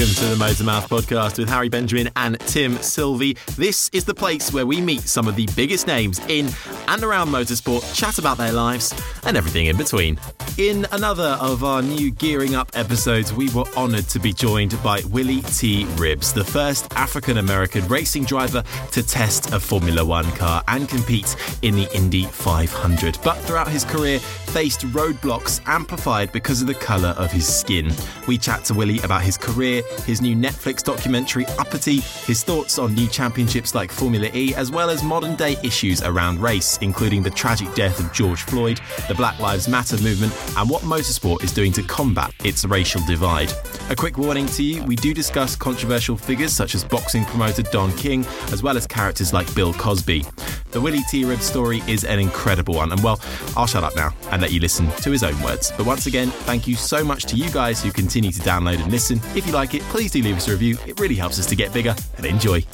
Welcome to the Motormouth podcast with Harry Benjamin and Tim Sylvie. This is the place where we meet some of the biggest names in and around motorsport, chat about their lives, and everything in between. In another of our new Gearing Up episodes, we were honoured to be joined by Willy T. Ribbs, the first African American racing driver to test a Formula One car and compete in the Indy 500. But throughout his career, faced roadblocks amplified because of the colour of his skin. We chat to Willy about his career, his new Netflix documentary Uppity, his thoughts on new championships like Formula E, as well as modern day issues around race, including the tragic death of George Floyd, the Black Lives Matter movement, and what motorsport is doing to combat its racial divide. A quick warning to you we do discuss controversial figures such as boxing promoter Don King, as well as characters like Bill Cosby. The Willy T. Ribbs story is an incredible one, and well, I'll shut up now and let you listen to his own words. But once again, thank you so much to you guys who continue to download and listen. If you like it, please do leave us a review. It really helps us to get bigger and enjoy.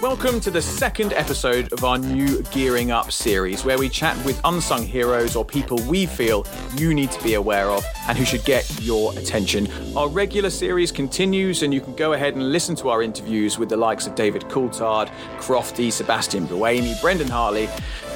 Welcome to the second episode of our new Gearing Up series, where we chat with unsung heroes or people we feel you need to be aware of and who should get your attention. Our regular series continues, and you can go ahead and listen to our interviews with the likes of David Coulthard, Crofty, Sebastian Buemi, Brendan Hartley,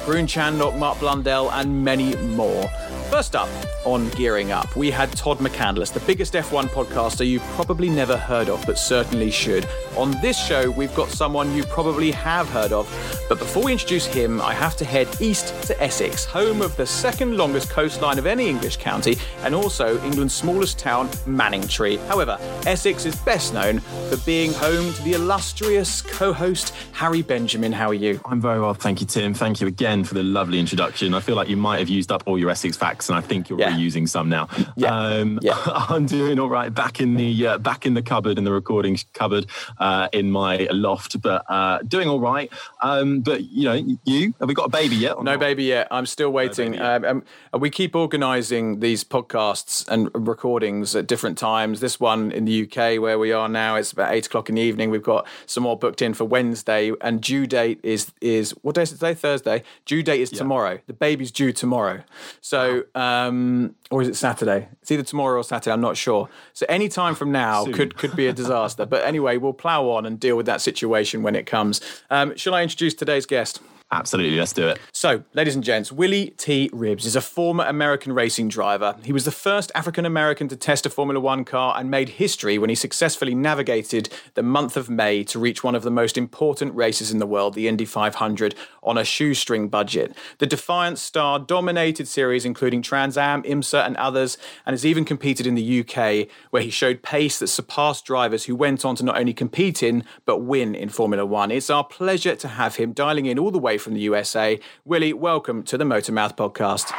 Brun Chandler, Mark Blundell, and many more. First up on Gearing Up, we had Todd McCandless, the biggest F1 podcaster you've probably never heard of, but certainly should. On this show, we've got someone you probably have heard of, but before we introduce him, I have to head east to Essex, home of the second longest coastline of any English county, and also England's smallest town, Manningtree. However, Essex is best known for being home to the illustrious co host, Harry Benjamin. How are you? I'm very well, thank you, Tim. Thank you again for the lovely introduction. I feel like you might have used up all your Essex facts, and I think you're Yeah. reusing some now. Yeah. Um, Yeah. I'm doing all right. Back in the uh, back in the cupboard, in the recording cupboard, uh, in my loft, but uh, doing all right. Um, but you know, you have we got a baby yet? No not? baby yet. I'm still waiting. baby yet. um, um, we keep organising these podcasts and recordings at different times. This one in the UK, where we are now, it's about eight o'clock in the evening. We've got some more booked in for Wednesday, and due date is is what day is it today? Thursday. Due date is tomorrow. The baby's due tomorrow. So, um, or is it Saturday? It's either tomorrow or Saturday. I'm not sure. So any time from now could could be a disaster. but anyway, we'll plough on and deal with that situation when it comes. Um, shall I introduce today's guest? Absolutely, let's do it. So, ladies and gents, Willy T. Ribbs is a former American racing driver. He was the first African American to test a Formula One car and made history when he successfully navigated the month of May to reach one of the most important races in the world, the Indy 500, on a shoestring budget. The Defiant Star dominated series, including Trans Am, IMSA, and others, and has even competed in the UK, where he showed pace that surpassed drivers who went on to not only compete in, but win in Formula One. It's our pleasure to have him dialing in all the way from the USA. Willy, welcome to the Motormouth podcast.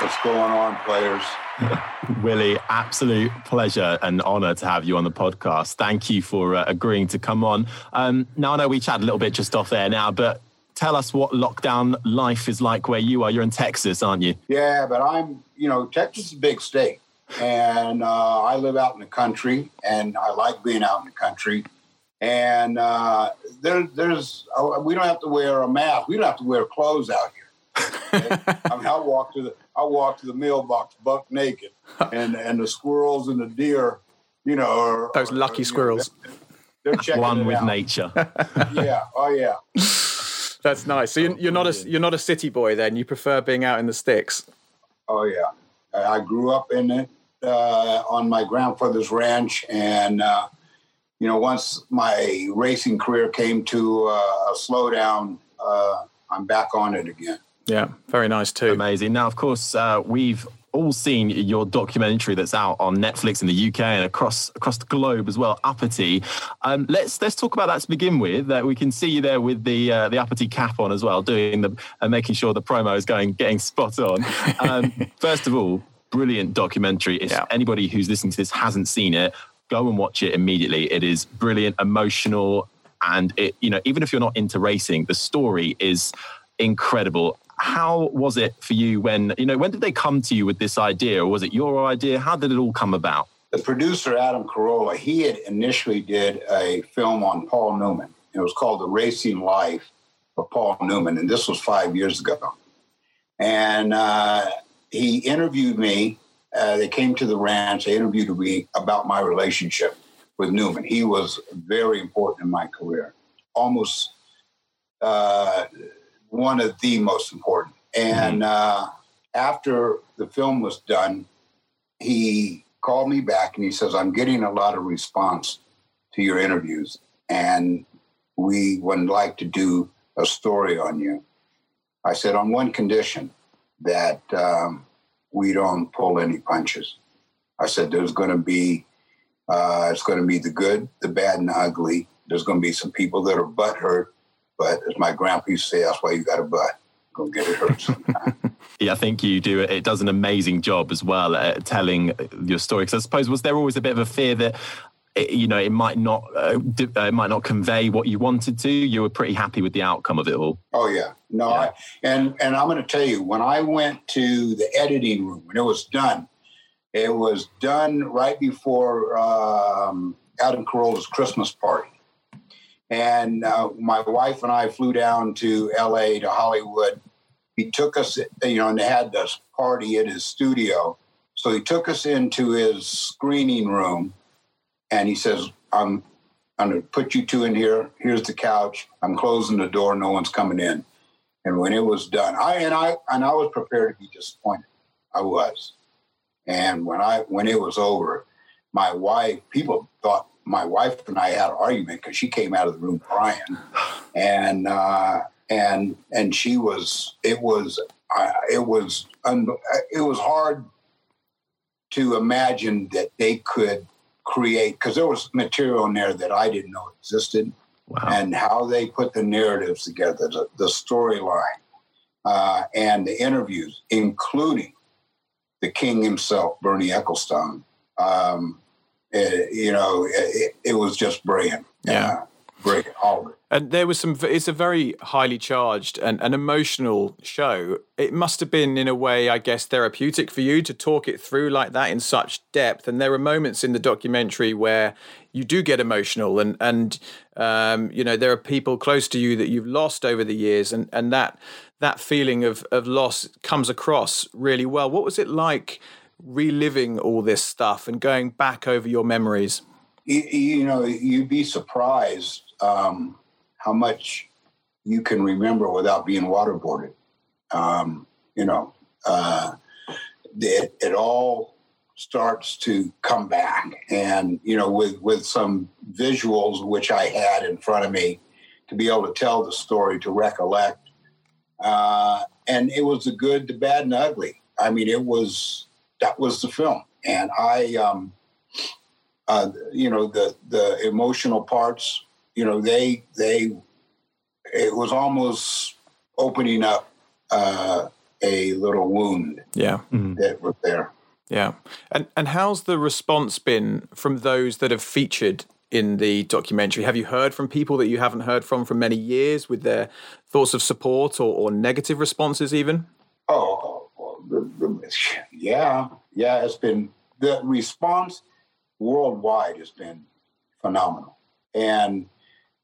What's going on, players? Willy, absolute pleasure and honour to have you on the podcast. Thank you for uh, agreeing to come on. Um, now, I know we chatted a little bit just off air now, but tell us what lockdown life is like where you are. You're in Texas, aren't you? Yeah, but I'm, you know, Texas is a big state, and uh, I live out in the country, and I like being out in the country. And uh, there, there's, uh, we don't have to wear a mask. We don't have to wear clothes out here. Okay? I mean, I walk to the, I walk to the mailbox buck naked, and and the squirrels and the deer, you know, are, Those are- lucky you know, squirrels. they're One with out. nature. Yeah, oh yeah. That's nice. So you're, you're not a you're not a city boy then. You prefer being out in the sticks. Oh yeah, I I grew up in it uh, on my grandfather's ranch, and uh, you know, once my racing career came to uh, a slowdown, uh, I'm back on it again. Yeah, very nice too. Amazing. Now, of course, uh, we've all seen your documentary that's out on Netflix in the UK and across across the globe as well, Uppity. Um, let's let's talk about that to begin with. That we can see you there with the uh, the Uppity cap on as well, doing the and making sure the promo is going getting spot on. Um, first of all, brilliant documentary. If Yeah. anybody who's listening to this hasn't seen it, go and watch it immediately. It is brilliant, emotional, and it you know even if you're not into racing, the story is incredible. How was it for you when you know when did they come to you with this idea, or was it your idea? How did it all come about? The producer Adam Carolla, he had initially did a film on Paul Newman. It was called The Racing Life of Paul Newman, and this was five years ago. And uh, he interviewed me. Uh, they came to the ranch. They interviewed me about my relationship with Newman. He was very important in my career, almost uh, one of the most important. And uh, after the film was done, he called me back and he says, I'm getting a lot of response to your interviews, and we would like to do a story on you. I said, on one condition that um, we don't pull any punches. I said, there's going to be, uh, it's going to be the good, the bad, and the ugly. There's going to be some people that are butt hurt, but as my grandpa used to say, that's why you got a butt. Go get it hurt yeah, I think you do. It does an amazing job as well at telling your story. Because I suppose was there always a bit of a fear that it, you know it might not uh, uh, it might not convey what you wanted to. You were pretty happy with the outcome of it all. Oh yeah, no, yeah. I, and and I'm going to tell you when I went to the editing room when it was done, it was done right before um, Adam Carolla's Christmas party, and uh, my wife and I flew down to L.A. to Hollywood. He took us, you know, and they had this party at his studio. So he took us into his screening room and he says, I'm I'm gonna put you two in here. Here's the couch. I'm closing the door, no one's coming in. And when it was done, I and I and I was prepared to be disappointed. I was. And when I when it was over, my wife, people thought my wife and I had an argument because she came out of the room crying, and uh, and and she was it was uh, it was un, it was hard to imagine that they could create because there was material in there that I didn't know existed, wow. and how they put the narratives together, the, the storyline, uh, and the interviews, including the king himself, Bernie Ecclestone. Um, it, you know, it, it, was just brilliant. Yeah. Uh, all of. And there was some. It's a very highly charged and an emotional show. It must have been, in a way, I guess, therapeutic for you to talk it through like that in such depth. And there are moments in the documentary where you do get emotional, and and um, you know there are people close to you that you've lost over the years, and and that that feeling of of loss comes across really well. What was it like reliving all this stuff and going back over your memories? You, you know, you'd be surprised. Um, how much you can remember without being waterboarded. Um, you know, uh, it, it all starts to come back, and you know, with with some visuals which I had in front of me to be able to tell the story, to recollect, uh, and it was the good, the bad, and the ugly. I mean, it was that was the film, and I, um, uh, you know, the the emotional parts you know, they they it was almost opening up uh, a little wound. Yeah, mm-hmm. that was there. Yeah, and and how's the response been from those that have featured in the documentary? Have you heard from people that you haven't heard from for many years with their thoughts of support or, or negative responses, even? Oh, yeah, yeah. It's been the response worldwide has been phenomenal, and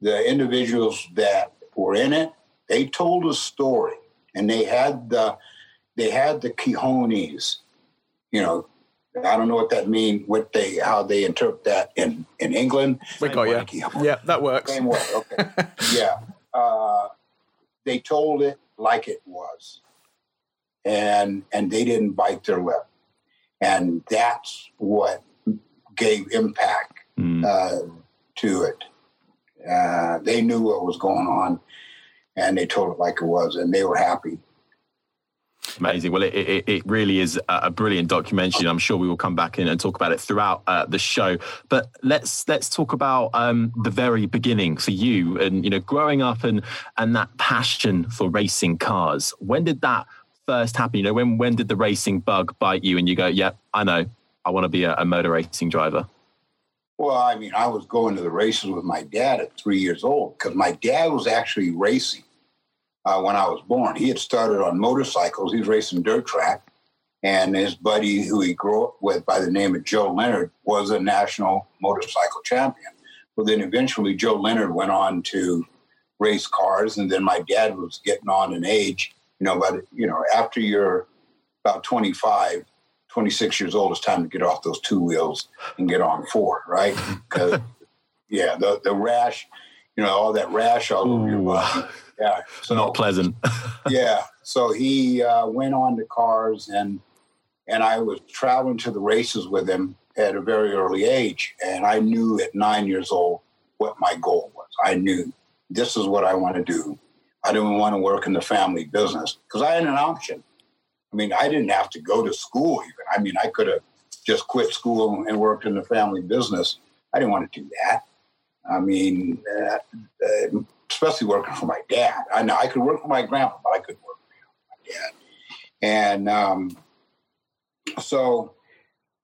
the individuals that were in it, they told a story and they had the they had the cojones, you know. I don't know what that means, what they how they interpret that in, in England. We got you. Yeah, that works. Same way. Okay. yeah. Uh, they told it like it was. And and they didn't bite their lip. And that's what gave impact mm. uh, to it. Uh, they knew what was going on, and they told it like it was, and they were happy. Amazing. Well, it, it, it, really is a brilliant documentary. I'm sure we will come back in and talk about it throughout uh, the show. But let's let's talk about um, the very beginning for you, and you know, growing up and and that passion for racing cars. When did that first happen? You know, when when did the racing bug bite you, and you go, "Yeah, I know, I want to be a, a motor racing driver." Well, I mean, I was going to the races with my dad at three years old because my dad was actually racing uh, when I was born. He had started on motorcycles. He was racing dirt track. And his buddy, who he grew up with by the name of Joe Leonard, was a national motorcycle champion. Well, then eventually Joe Leonard went on to race cars. And then my dad was getting on in age, you know, but, you know, after you're about 25, 26 years old, it's time to get off those two wheels and get on four, right? Because yeah, the the rash, you know, all that rash all over your body. Yeah, so not pleasant. yeah, so he uh, went on to cars and and I was traveling to the races with him at a very early age, and I knew at nine years old what my goal was. I knew this is what I want to do. I didn't want to work in the family business because I had an option. I mean, I didn't have to go to school even. I mean, I could have just quit school and worked in the family business. I didn't want to do that. I mean, uh, uh, especially working for my dad. I know I could work for my grandpa, but I couldn't work for my dad. And um, so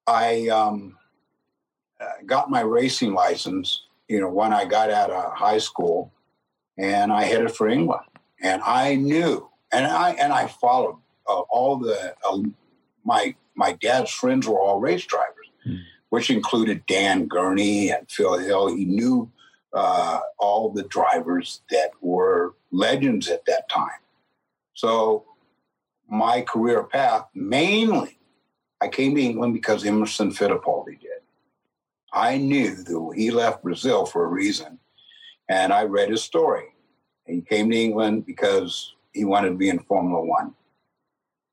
I um, uh, got my racing license, you know, when I got out of high school, and I headed for England. And I knew, and I and I followed uh, all the uh, my my dad's friends were all race drivers, mm. which included Dan Gurney and Phil Hill. He knew uh, all the drivers that were legends at that time. So my career path mainly, I came to England because Emerson Fittipaldi did. I knew that he left Brazil for a reason, and I read his story. He came to England because he wanted to be in Formula One,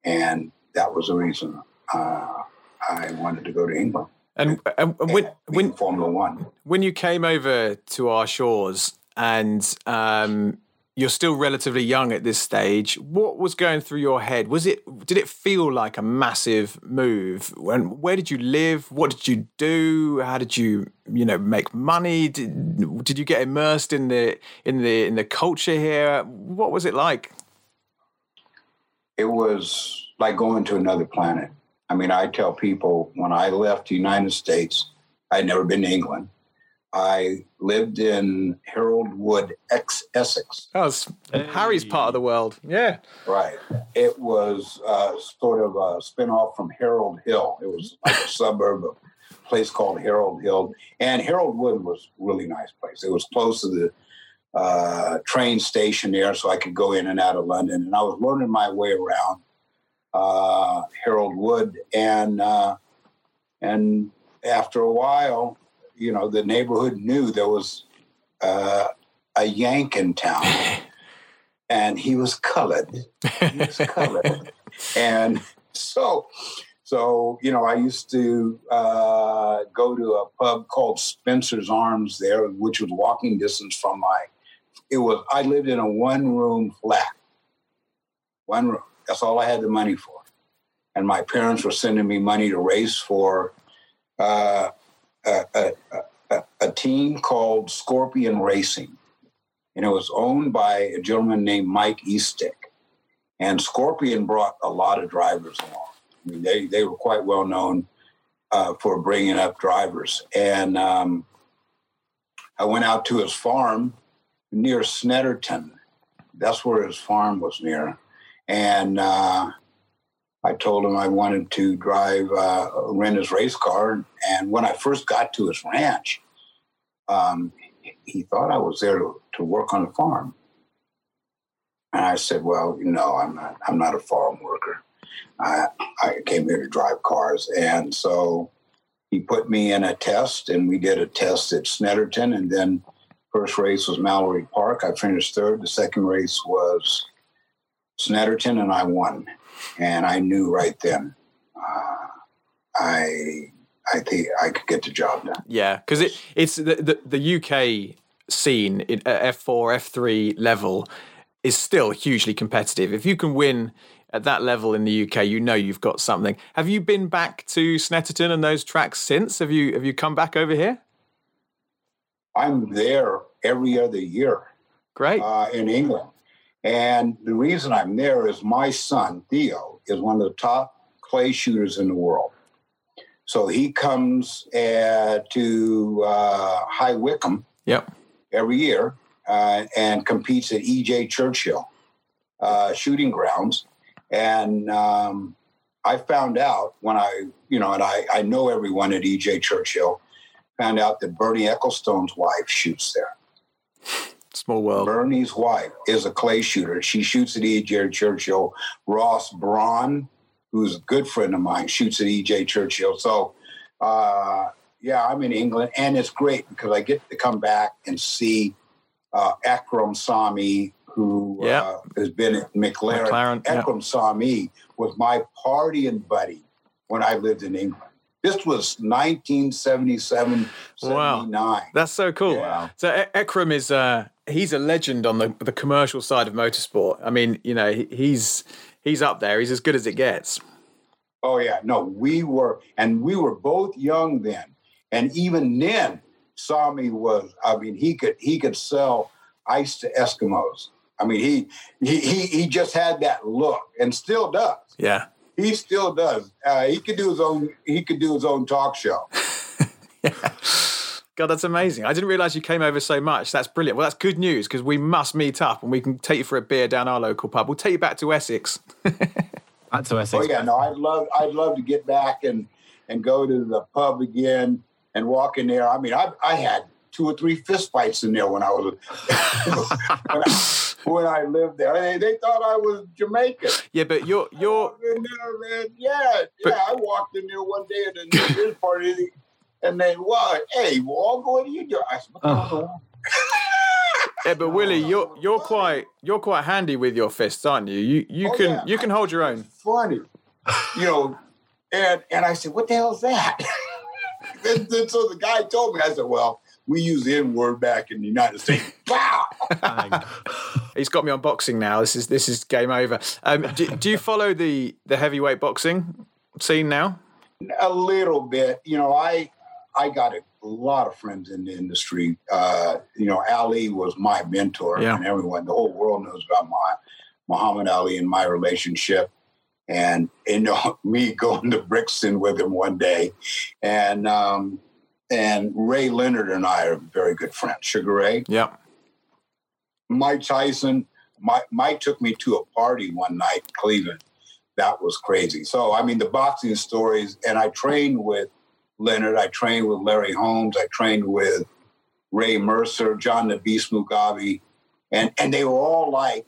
and that was the reason uh, I wanted to go to England. And, and when, when Formula One, when you came over to our shores, and um, you're still relatively young at this stage. What was going through your head? Was it did it feel like a massive move? When where did you live? What did you do? How did you you know make money? Did, did you get immersed in the in the in the culture here? What was it like? It was like going to another planet. I mean, I tell people when I left the United States, I'd never been to England. I lived in Harold Wood, ex Essex. Oh, hey. Harry's part of the world. Yeah. Right. It was uh, sort of a spinoff from Harold Hill. It was like a suburb of a place called Harold Hill. And Harold Wood was a really nice place. It was close to the uh, train station there, so I could go in and out of London. And I was learning my way around uh, Harold Wood. And, uh, and after a while, you know, the neighborhood knew there was uh, a Yank in town, and he was colored. He was colored, and so, so you know, I used to uh, go to a pub called Spencer's Arms there, which was walking distance from my. It was. I lived in a one-room flat. One room. That's all I had the money for, and my parents were sending me money to race for. Uh, a, a, a, team called Scorpion Racing, and it was owned by a gentleman named Mike Eastick. And Scorpion brought a lot of drivers along. I mean, they, they were quite well known uh, for bringing up drivers. And um, I went out to his farm near Snetterton. That's where his farm was near. And uh, I told him I wanted to drive, uh, rent his race car. And when I first got to his ranch, um, he thought I was there to, to work on the farm. And I said, well, no, I'm not, I'm not a farm worker. I, I came here to drive cars. And so he put me in a test and we did a test at Snetterton. And then first race was Mallory Park. I finished third. The second race was Snetterton and I won and I knew right then uh, I I think I could get the job done. Yeah, because it it's the, the, the UK scene in F four F three level is still hugely competitive. If you can win at that level in the UK, you know you've got something. Have you been back to Snetterton and those tracks since? Have you have you come back over here? I'm there every other year. Great. Uh, in England. And the reason I'm there is my son, Theo, is one of the top clay shooters in the world. So he comes uh, to uh, High Wycombe yep. every year uh, and competes at EJ Churchill uh, shooting grounds. And um, I found out when I, you know, and I, I know everyone at EJ Churchill, found out that Bernie Ecclestone's wife shoots there. Small world. Bernie's wife is a clay shooter. She shoots at E.J. Churchill. Ross Brawn, who's a good friend of mine, shoots at EJ Churchill. So, uh, yeah, I'm in England, and it's great because I get to come back and see uh, Ekrem Sami, who Yeah. uh, has been at McLaren. McLaren. Ekrem Sami was my partying buddy when I lived in England. This was 1977, Wow. 79. That's so cool. Yeah. So Ekrem is uh, he's a legend on the the commercial side of motorsport. I mean, you know, he, he's he's up there. He's as good as it gets. Oh yeah, no, we were, and we were both young then, and even then, Sami was. I mean, he could he could sell ice to Eskimos. I mean, he he he, he just had that look, and still does. Yeah. He still does. Uh, he could do his own. He could do his own talk show. God, that's amazing. I didn't realize you came over so much. That's brilliant. Well, that's good news because we must meet up and we can take you for a beer down our local pub. We'll take you back to Essex. Back to Essex. Oh yeah, no, I'd love I'd love to get back and and go to the pub again and walk in there. I mean, I I had two or three fist fights in there when I was when, I, when I lived there. They, they thought I was Jamaican. Yeah, but you're you're in there, man. Yeah, But- yeah. I walked in there one day at a New Year's party, and they what? Hey, Walt, what are you doing? I said, what the hell? yeah, but Willy, oh, you're you're quite you're quite handy with your fists, aren't you? You you Oh, can yeah. you can hold your own. funny, you know. And and I said, what the hell is that? and, then so the guy told me. I said, well, we use the N word back in the United States. Wow. He's got me on boxing now. This is this is game over. Um, do, do you follow the the heavyweight boxing scene now? A little bit, you know. I I got a lot of friends in the industry. Uh, you know, Ali was my mentor, Yeah. and everyone, the whole world knows about my Muhammad Ali and my relationship. And you know, me going to Brixton with him one day, and um, and Ray Leonard and I are very good friends. Sugar Ray, Yeah. Mike Tyson. Mike, Mike took me to a party one night in Cleveland. That was crazy. So, I mean, the boxing stories, and I trained with Leonard. I trained with Larry Holmes. I trained with Ray Mercer, John the Beast Mugabi, and and they were all like,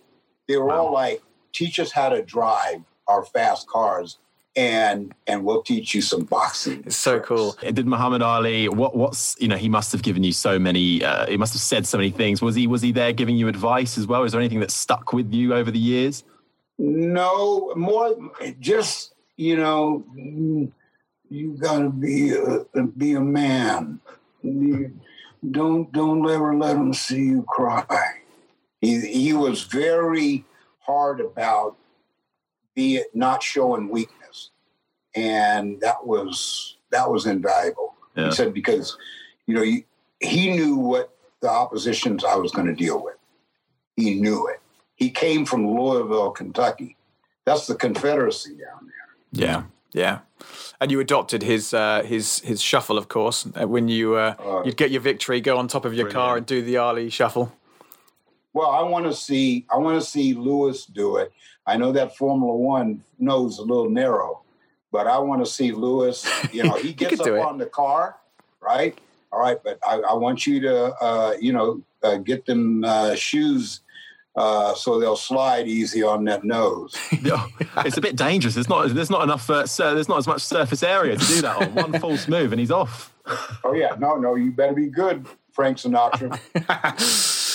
they were all like, teach us how to drive our fast cars, and and we'll teach you some boxing. It's so cool. Did Muhammad Ali? What? What's you know? He must have given you so many. Uh, he must have said so many things. Was he? Was he there giving you advice as well? Is there anything that stuck with you over the years? No, more just you know, you gotta be a be a man. You don't don't ever let him see you cry. He he was very hard about be it not showing weakness, and that was that was invaluable. Yeah. He said because you know you, he knew what the oppositions I was going to deal with. He knew it. He came from Louisville, Kentucky. That's the Confederacy down there. Yeah. Yeah. And you adopted his uh, his his shuffle, of course. When you uh, Uh, you'd get your victory, go on top of your car and do the Ali shuffle. Well, I want to see. I want to see Lewis do it. I know that Formula One nose is a little narrow, but I want to see Lewis. You know, he gets up it. on the car, right? All right, but I, I want you to, uh, you know, uh, get them uh, shoes uh, so they'll slide easy on that nose. it's a bit dangerous. There's not. There's not enough. Uh, sur- there's not as much surface area to do that on. One false move and he's off. Oh yeah, no, no, you better be good, Frank Sinatra.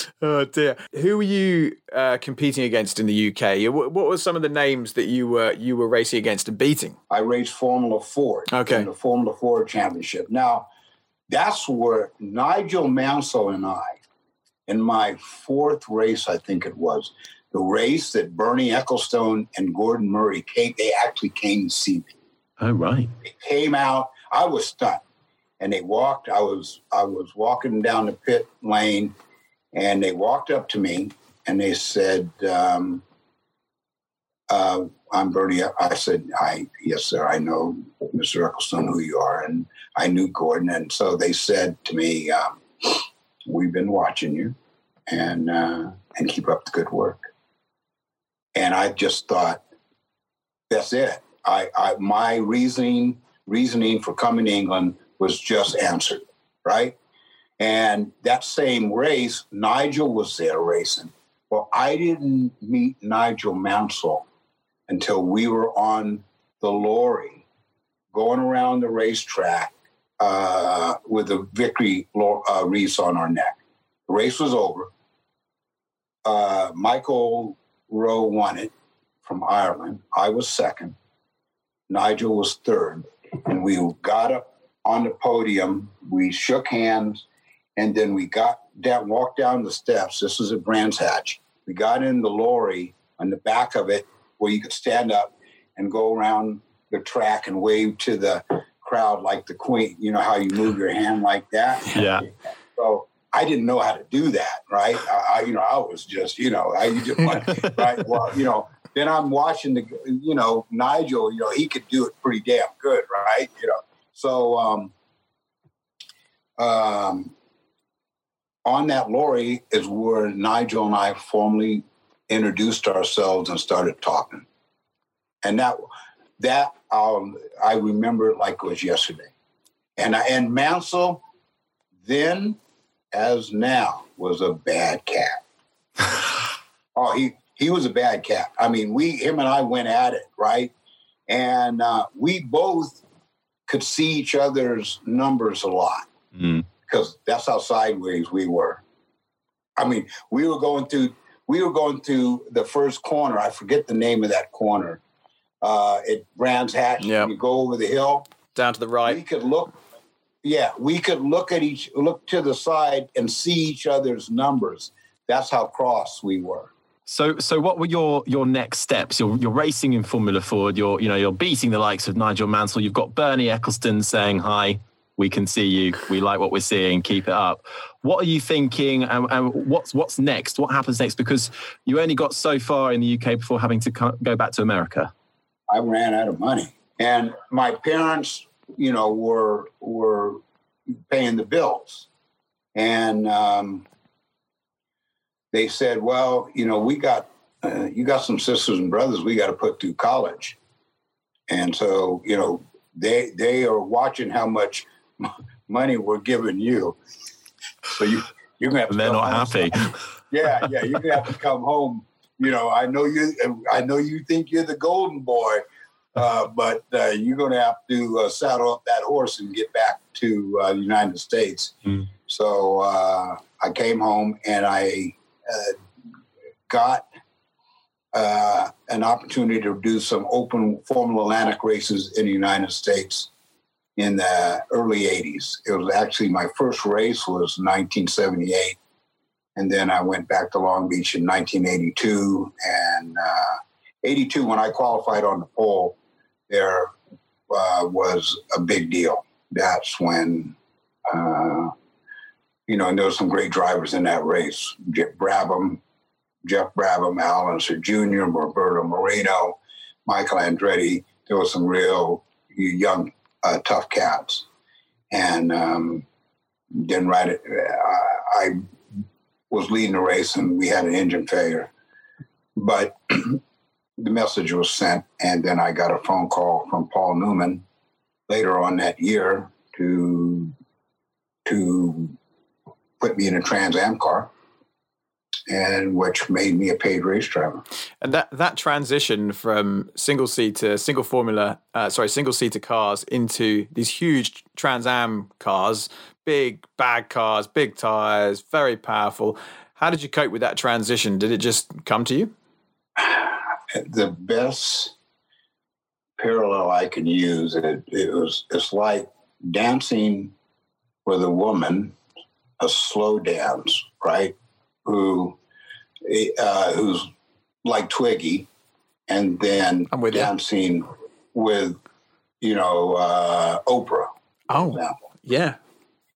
oh dear. Who were you uh, competing against in the UK? What, what were some of the names that you were you were racing against and beating? I raced Formula Ford Okay. in the Formula Ford Championship. Now, that's where Nigel Mansell and I, in my fourth race, I think it was, the race that Bernie Ecclestone and Gordon Murray came, they actually came to see me. Oh right. They came out, I was stunned. And they walked, I was I was walking down the pit lane, and they walked up to me and they said, um, uh, I'm Bernie. I said, I yes, sir. I know Mr. Ecclestone who you are, and I knew Gordon. And so they said to me, um, "We've been watching you, and uh, and keep up the good work." And I just thought, that's it. I, I my reasoning reasoning for coming to England was just answered, right? And that same race, Nigel was there racing. Well, I didn't meet Nigel Mansell until we were on the lorry going around the racetrack uh, with a victory uh, on our neck. The race was over. Uh, Michael Roe won it from Ireland. I was second. Nigel was third. And we got up on the podium. We shook hands, and then we got down, walked down the steps. This was at Brands Hatch. We got in the lorry on the back of it where you could stand up and go around the track and wave to the crowd like the queen. You know how you move your hand like that? Yeah. So I didn't know how to do that, right? I, you know, I was just, you know, I just like, right. Well, you know, then I'm watching the, you know, Nigel. You know, he could do it pretty damn good, right? You know, so um, um, on that lorry is where Nigel and I formally introduced ourselves and started talking, and that that um, I remember it like it was yesterday. And I, and Mansell, then as now, was a bad cat. oh, he he was a bad cat. I mean, we him and I went at it right, and uh, we both could see each other's numbers a lot because that's how sideways we were. I mean, we were going through we were going through the first corner. I forget the name of that corner uh, at Brands Hatch. Yep. You go over the hill down to the right. We could look. Yeah, we could look at each, look to the side, and see each other's numbers. That's how cross we were. So, so what were your your next steps? You're you're racing in Formula Ford. You're you know you're beating the likes of Nigel Mansell. You've got Bernie Ecclestone saying hi. We can see you. We like what we're seeing. Keep it up. What are you thinking? And, and what's what's next? What happens next? Because you only got so far in the UK before having to go back to America. I ran out of money, and my parents, you know, were were paying the bills, and um, they said, "Well, you know, we got uh, you got some sisters and brothers we got to put through college," and so you know they they are watching how much money we're giving you, so you you're gonna have to. They're not happy. yeah, yeah, you're gonna have to come home you know, I know you. I know you think you're the golden boy, uh, but uh, you're going to have to uh, saddle up that horse and get back to uh, the United States. Mm. So uh, I came home and I uh, got an opportunity to do some open Formula Atlantic races in the United States in the early 80s. It was actually my first race was 1978 and then I went back to Long Beach in 1982. And uh, 82, when I qualified on the pole, there uh, was a big deal. That's when, uh, you know, and there were some great drivers in that race. Geoff Brabham, Geoff Brabham, Al Unser Jr., Roberto Moreno, Michael Andretti. There were some real young, uh, tough cats. And um, then right, at, I was leading the race and we had an engine failure. But the message was sent, and then I got a phone call from Paul Newman later on that year to to put me in a Trans Am car, and which made me a paid race driver. And that that transition from single seat to single formula, uh, sorry, single seater cars into these huge Trans Am cars big bag cars, big tires, very powerful. How did you cope with that transition? Did it just come to you? The best parallel I can use it, it was it's like dancing with a woman, a slow dance, right? Who uh, who's like Twiggy, and then dancing you. with you know uh, Oprah. Oh, yeah,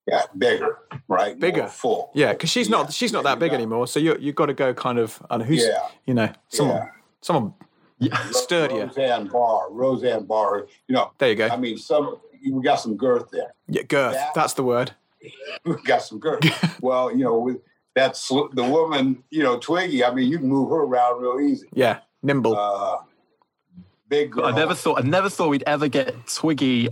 yeah, bigger, right? Bigger, More full. Yeah, because she's yeah. not she's not that big anymore. So you you've got to go kind of and who's yeah. you know someone yeah. someone sturdier. Roseanne Barr, Roseanne Barr. You know, there you go. I mean, some we got some girth there. Yeah, girth. That, that's the word. We got some girth. well, you know, with that's the woman. You know, Twiggy. I mean, you can move her around real easy. Yeah, nimble. Uh, big. Girl. I never thought. I never thought we'd ever get Twiggy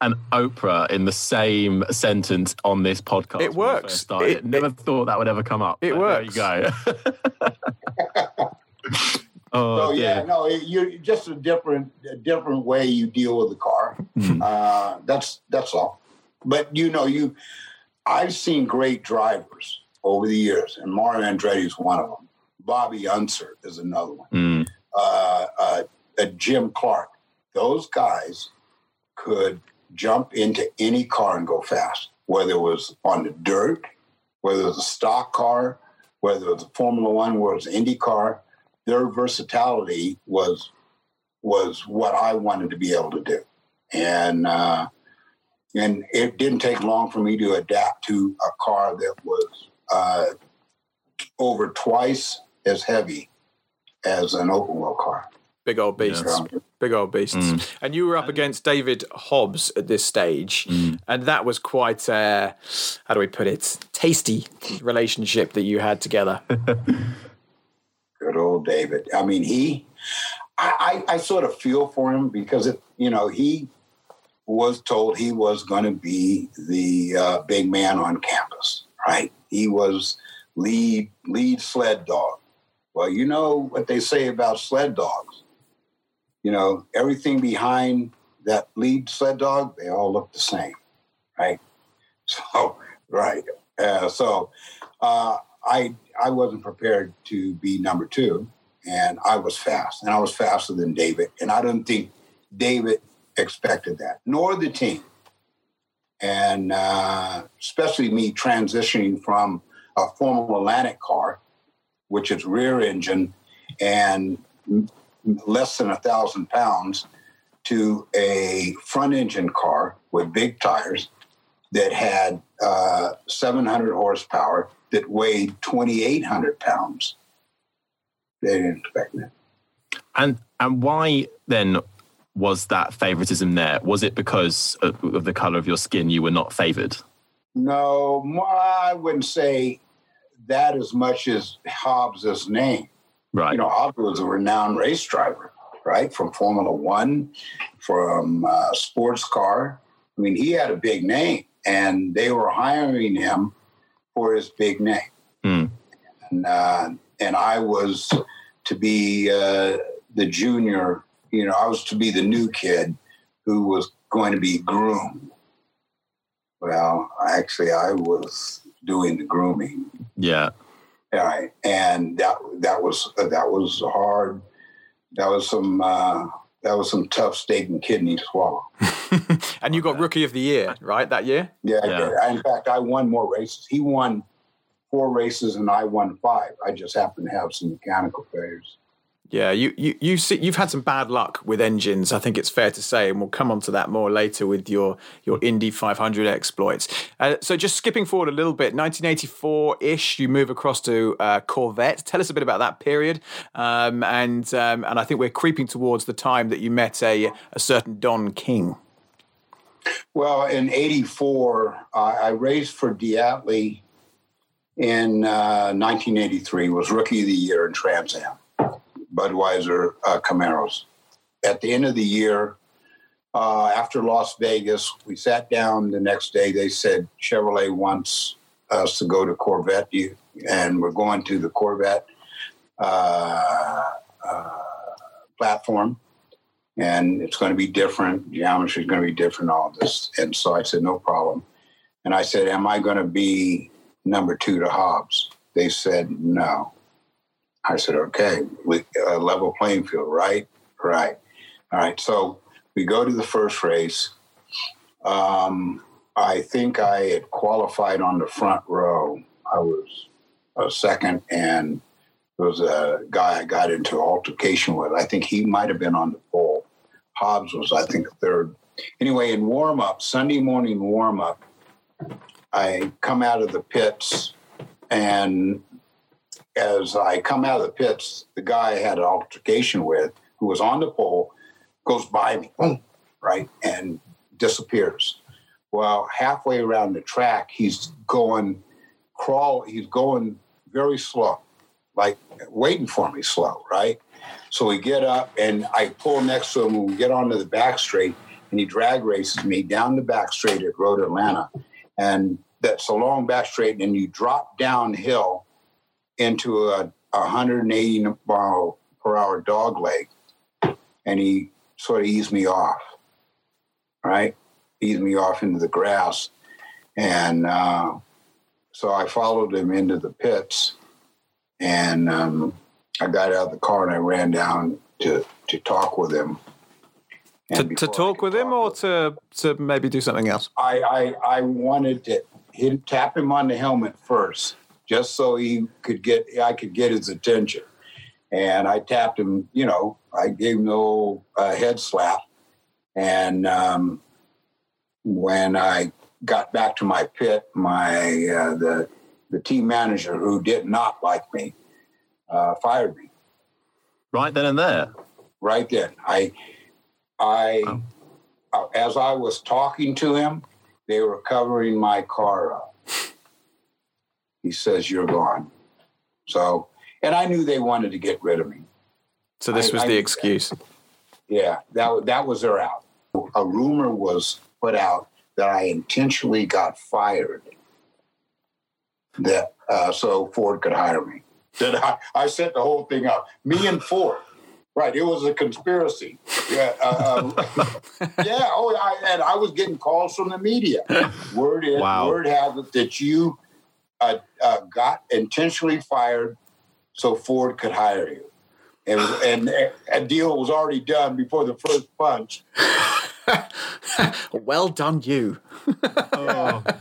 and Oprah in the same sentence on this podcast. It works. It, Never it, thought that would ever come up. It works. There you go. Oh, so yeah, no, you're just a different, a different way you deal with the car. Hmm. uh, that's that's all. But you know, you, I've seen great drivers over the years, and Mario Andretti is one of them. Bobby Unser is another one. Mm. Uh, uh, uh, Jim Clark. Those guys could jump into any car and go fast, whether it was on the dirt, whether it was a stock car, whether it was a Formula One, whether it was Indy car. Their versatility was was what I wanted to be able to do, and uh, and it didn't take long for me to adapt to a car that was uh, over twice as heavy as an open wheel car. Big old beasts. Yeah. Big old beasts. Mm. And you were up against David Hobbs at this stage. Mm. And that was quite, a, how do we put it, tasty relationship that you had together. Good old David. I mean, he, I, I, I sort of feel for him because, it, you know, he was told he was going to be the uh, big man on campus, right? He was lead lead sled dog. Well, you know what they say about sled dogs. You know, everything behind that lead sled dog, they all look the same, right? So, right. Uh, so, uh, I I wasn't prepared to be number two, and I was fast, and I was faster than David, and I don't think David expected that, nor the team. And uh, especially me transitioning from a Formula Atlantic car, which is rear engine and less than a thousand pounds, to a front engine car with big tires that had uh, 700 horsepower that weighed 2,800 pounds. They didn't expect that. And and why then was that favoritism there? Was it because of, of the color of your skin you were not favored? No, I wouldn't say that as much as Hobbs's name. Right. You know, Hobbs was a renowned race driver, right? From Formula One, from uh, sports car. I mean, he had a big name, and they were hiring him for his big name. Mm. And, uh, and I was to be uh, the junior you know, I was to be the new kid who was going to be groomed. Well, actually, I was doing the grooming. Yeah. Right, and that that was that was hard. That was some uh, that was some tough steak and kidney to swallow. and you got rookie of the year, right? That year. Yeah, yeah. In fact, I won more races. He won four races, and I won five. I just happened to have some mechanical failures. Yeah, you you you see, you've had some bad luck with engines. I think it's fair to say, and we'll come on to that more later with your your Indy 500 exploits. Uh, so, just skipping forward a little bit, 1984 ish, you move across to uh, Corvette. Tell us a bit about that period, um, and um, and I think we're creeping towards the time that you met a a certain Don King. Well, in '84, uh, I raced for DeAtley in 1983. Uh, was rookie of the year in Trans Am Budweiser uh, Camaros. At the end of the year, uh, after Las Vegas, we sat down the next day. They said Chevrolet wants us to go to Corvette, and we're going to the Corvette uh, uh platform, and it's going to be different. Geometry is going to be different. All this, and so I said, no problem. And I said, am I going to be number two to Hobbs? They said no. I said, okay, we, uh, level playing field, right? Right. All right. So we go to the first race. Um, I think I had qualified on the front row. I was a second, and there was a guy I got into altercation with. I think he might have been on the pole. Hobbs was, I think, third. Anyway, in warm up, Sunday morning warm up, I come out of the pits and as I come out of the pits, the guy I had an altercation with, who was on the pole, goes by me, boom, right, and disappears. Well, halfway around the track, he's going crawl. He's going very slow, like waiting for me slow, right? So we get up and I pull next to him and we get onto the back straight and he drag races me down the back straight at Road Atlanta. And that's a long back straight and you drop downhill into a 180 mile per hour dog leg, and he sort of eased me off, right? Eased me off into the grass, and uh, so I followed him into the pits, and um, I got out of the car and I ran down to to talk with him. To, to talk with him, or to to maybe do something else. I I, I wanted to hit, tap him on the helmet first, just so he could get I could get his attention. And I tapped him, you know, I gave him the old uh, head slap. And um, when I got back to my pit, my uh, the the team manager who did not like me uh, fired me. Right then and there. Right then, I I oh. Uh, as I was talking to him, they were covering my car up. He says, "You're gone." So, and I knew they wanted to get rid of me. So this was I, the I, excuse. Yeah, that that was their out. A rumor was put out that I intentionally got fired, that uh, so Ford could hire me. That I, I set the whole thing up. Me and Ford. Right, it was a conspiracy. Yeah, uh, um, yeah. Oh, I, and I was getting calls from the media. Word is, wow. word has it that you uh, uh, got intentionally fired so Ford could hire you, and and a deal was already done before the first punch. well done, you. oh.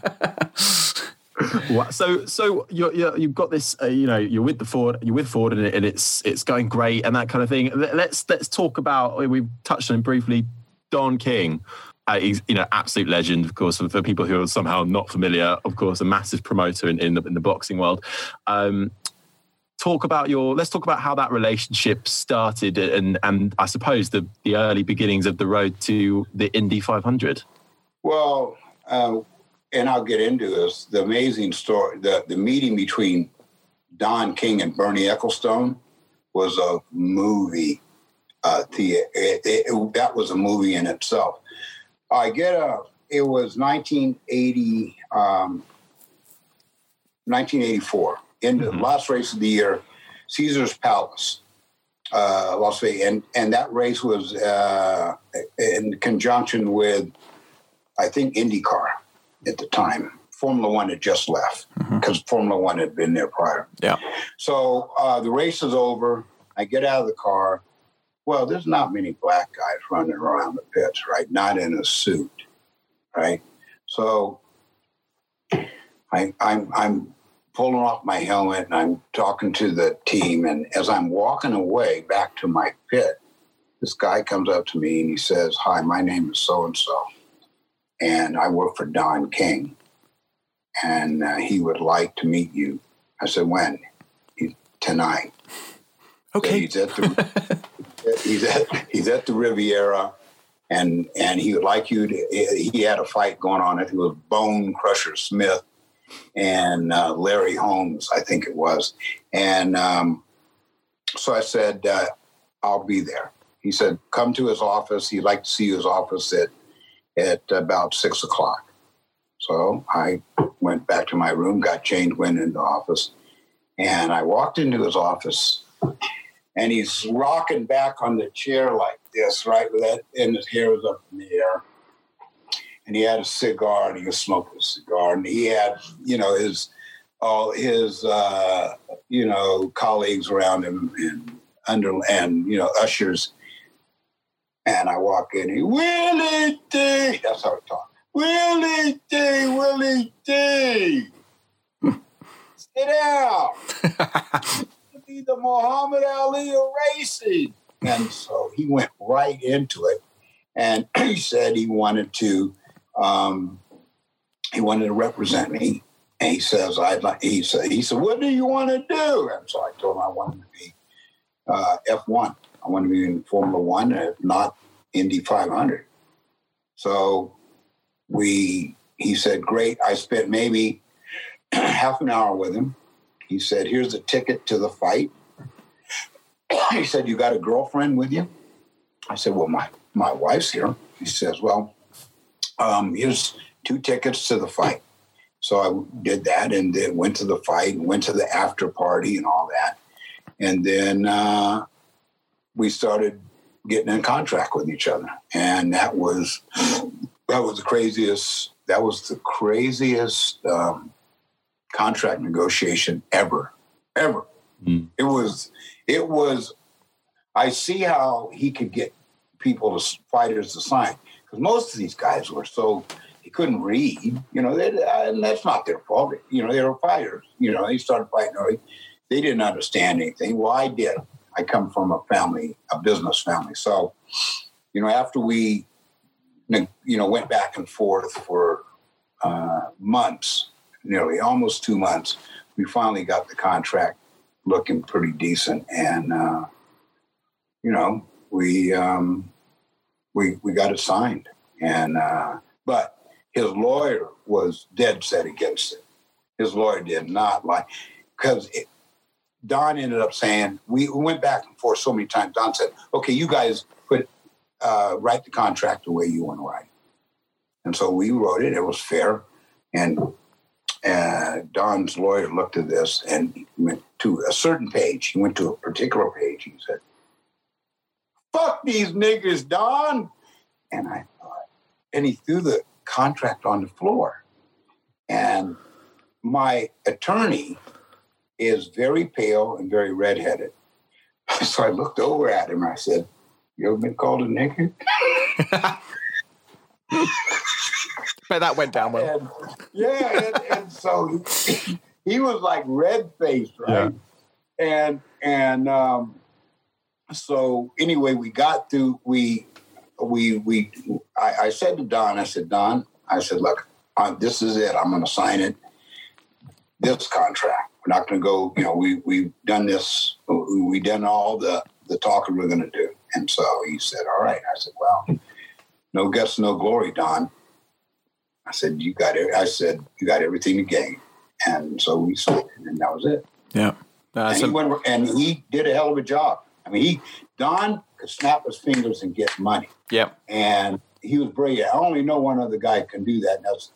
so so you're, you're, you've got this uh, you know you're with the Ford you're with Ford and, it, and, it's it's going great and that kind of thing. Let's let's talk about we touched on him briefly. Don King, uh, he's you know absolute legend, of course. For people who are somehow not familiar, of course, a massive promoter in in the, in the boxing world. Um, talk about your let's talk about how that relationship started and and I suppose the the early beginnings of the road to the Indy 500. Well, uh, and I'll get into this. The amazing story, the the meeting between Don King and Bernie Ecclestone was a movie. Uh, the, it, it, that was a movie in itself. I get a. It was 1980, um, 1984 in the mm-hmm. last race of the year, Caesar's Palace, uh, Las Vegas, and and that race was uh, in conjunction with, I think, IndyCar at the time. Formula One had just left because mm-hmm. Formula One had been there prior. Yeah. So uh, the race is over. I get out of the car. Well, there's not many black guys running around the pits, right? Not in a suit, right? So I, I'm I'm pulling off my helmet and I'm talking to the team. And as I'm walking away back to my pit, this guy comes up to me and he says, "Hi, my name is so and so." and I work for Don King, and uh, he would like to meet you. I said, when? He, tonight. Okay. he's at the he's at he's at the Riviera, and and he would like you to. He had a fight going on. It was Bone Crusher Smith and uh, Larry Holmes, I think it was, and um, so I said, uh, I'll be there. He said, come to his office. He'd like to see his office at at about six o'clock. So I went back to my room, got changed, went into the office, and I walked into his office, and he's rocking back on the chair like this, right, with that, and his hair was up in the air. And he had a cigar, and he was smoking a cigar, and he had, you know, his all his, uh, you know, colleagues around him and under and you know ushers and I walk in, he, Willie D. That's how I talk. Willie D. Willie D. Sit down. be the Muhammad Ali of racing. And so he went right into it. And he said he wanted to, um, he wanted to represent me. And he says, I'd like, he said, he said, what do you want to do? And so I told him I wanted to be uh, F1. I want to be in Formula One, if not Indy 500. So we, he said, great. I spent maybe half an hour with him. He said, here's a ticket to the fight. he said, you got a girlfriend with you? I said, well, my, my wife's here. He says, well, um, here's two tickets to the fight. So I did that and then went to the fight and went to the after party and all that. And then uh, we started getting in contract with each other, and that was that was the craziest. That was the craziest um, contract negotiation ever, ever. Mm. It was. It was. I see how he could get people to fighters to sign because most of these guys were so they couldn't read. You know, they, and that's not their fault. You know, they were fighters. You know, they started fighting early. They didn't understand anything. Well, I did. I come from a family, a business family. So, you know, after we, you know, went back and forth for uh, months, nearly almost two months, we finally got the contract looking pretty decent, and uh, you know, we um, we we got it signed, and uh, but his lawyer was dead set against it. His lawyer did not like because Don ended up saying we went back and forth so many times. Don said, "Okay, you guys put uh, write the contract the way you want to write," and so we wrote it. It was fair, and uh, Don's lawyer looked at this and went to a certain page. He went to a particular page. He said, "Fuck these niggers, Don," and I thought, and he threw the contract on the floor, and my attorney is very pale and very redheaded. So I looked over at him and I said, You ever been called a nigger? but that went down well. And, yeah, and, and so he, he, was like red faced, right? Yeah. And and um, so anyway, we got through. We we we. I, I said to Don, I said, Don, I said, look, uh, this is it. I'm going to sign it. This contract. We're not going to go. You know, we we've done this. We've done all the the talking we're going to do. And so he said, "All right." I said, "Well, no guts, no glory, Don." I said, "You got it." I said, "You got everything to gain." And so we signed, and that was it. Yeah. Uh, and, he went, and he did a hell of a job. I mean, he Don could snap his fingers and get money. Yep. And he was brilliant. I only know one other guy can do that, and that's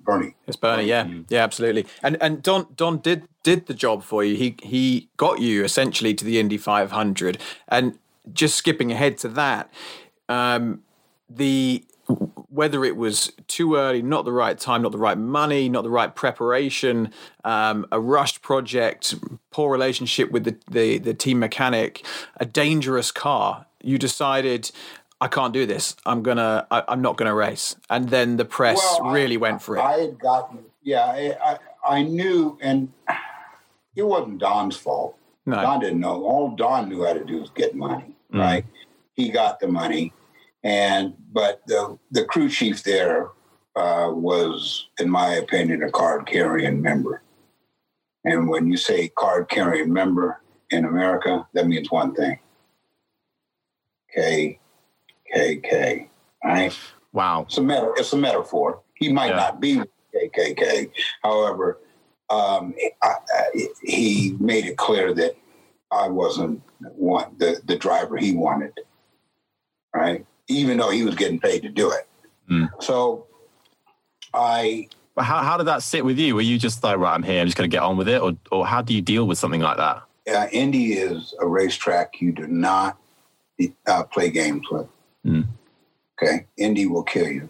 Bernie. It's Bernie, yeah, mm-hmm. yeah, absolutely. And and Don Don did did the job for you. He he got you essentially to the Indy 500. And just skipping ahead to that, um, the whether it was too early, not the right time, not the right money, not the right preparation, um, a rushed project, poor relationship with the, the the team mechanic, a dangerous car. You decided I can't do this. I'm gonna. I, am not gonna race. And then the press well, really I, went for it. I had gotten. Yeah, I, I, I knew, and it wasn't Don's fault. No. Don didn't know. All Don knew how to do was get money. Mm. Right. He got the money, and but the the crew chief there uh, was, in my opinion, a card carrying member. And when you say card carrying member in America, that means one thing. Okay KKK. Right? Wow. It's a meta- It's a metaphor. He might yeah. not be KKK. However, um, I, I, he made it clear that I wasn't one, the the driver he wanted. Right? Even though he was getting paid to do it. Mm. So I. But how, how did that sit with you? Were you just like, right, I'm here, I'm just going to get on with it? Or, or how do you deal with something like that? Yeah, Indy is a racetrack you do not uh, play games with. Mm. Okay, Indy will kill you,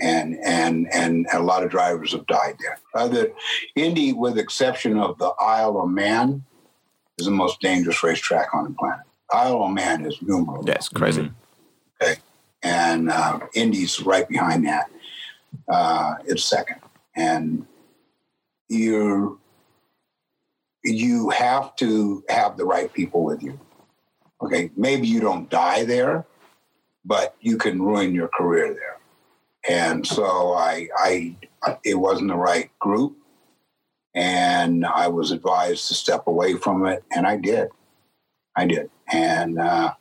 and and and a lot of drivers have died there. Other Indy, with exception of the Isle of Man, is the most dangerous racetrack on the planet. Isle of Man is numerous. That's crazy. Okay, and uh, Indy's right behind that. Uh, it's second, and you're, you have to have the right people with you. Okay, maybe you don't die there, but you can ruin your career there. And so I, I, it wasn't the right group, and I was advised to step away from it, and I did. I did, and uh,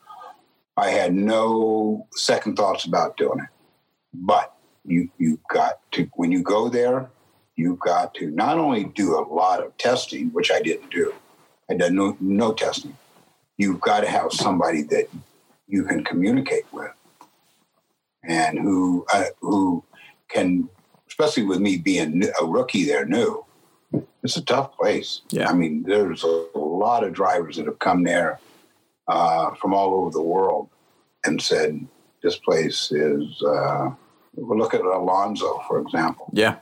I had no second thoughts about doing it. But you, you've got to when you go there, you've got to not only do a lot of testing, which I didn't do. I did no no testing. You've got to have somebody that you can communicate with, and who uh, who can, especially with me being a rookie there, new. It's a tough place. Yeah, I mean, there's a lot of drivers that have come there uh, from all over the world and said, "This place is." Uh, well, look at Alonso, for example. Yeah.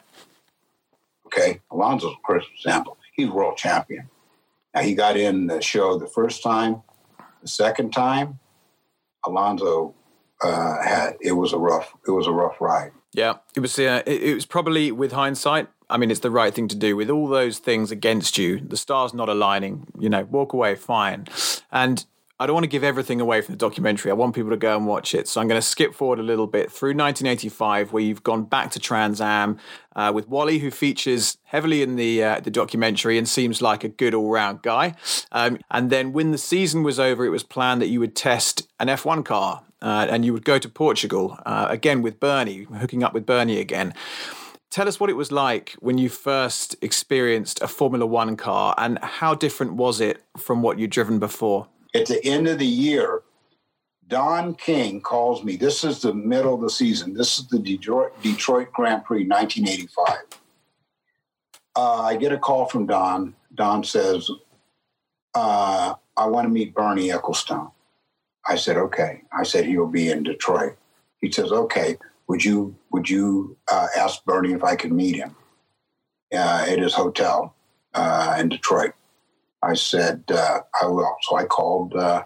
Okay, Alonso's a perfect example. He's world champion. Now he got in the show the first time, the second time, Alonso uh, had it was a rough it was a rough ride. Yeah, it was. Uh, it, it was probably with hindsight. I mean, it's the right thing to do. With all those things against you, the stars not aligning. You know, walk away, fine. And I don't want to give everything away from the documentary. I want people to go and watch it. So I'm going to skip forward a little bit through 1985, where you've gone back to Trans Am uh, with Wally, who features heavily in the uh, the documentary and seems like a good all round guy. Um, and then when the season was over, it was planned that you would test an F1 car uh, and you would go to Portugal uh, again with Bernie, hooking up with Bernie again. Tell us what it was like when you first experienced a Formula One car and how different was it from what you'd driven before? At the end of the year, Don King calls me. This is the middle of the season. This is the Detroit, Detroit Grand Prix 1985. Uh, I get a call from Don. Don says, uh, I want to meet Bernie Ecclestone. I said, okay. I said, he'll be in Detroit. He says, okay. Would you would you uh, ask Bernie if I could meet him uh, at his hotel uh, in Detroit? I said, uh, I will. So I called uh,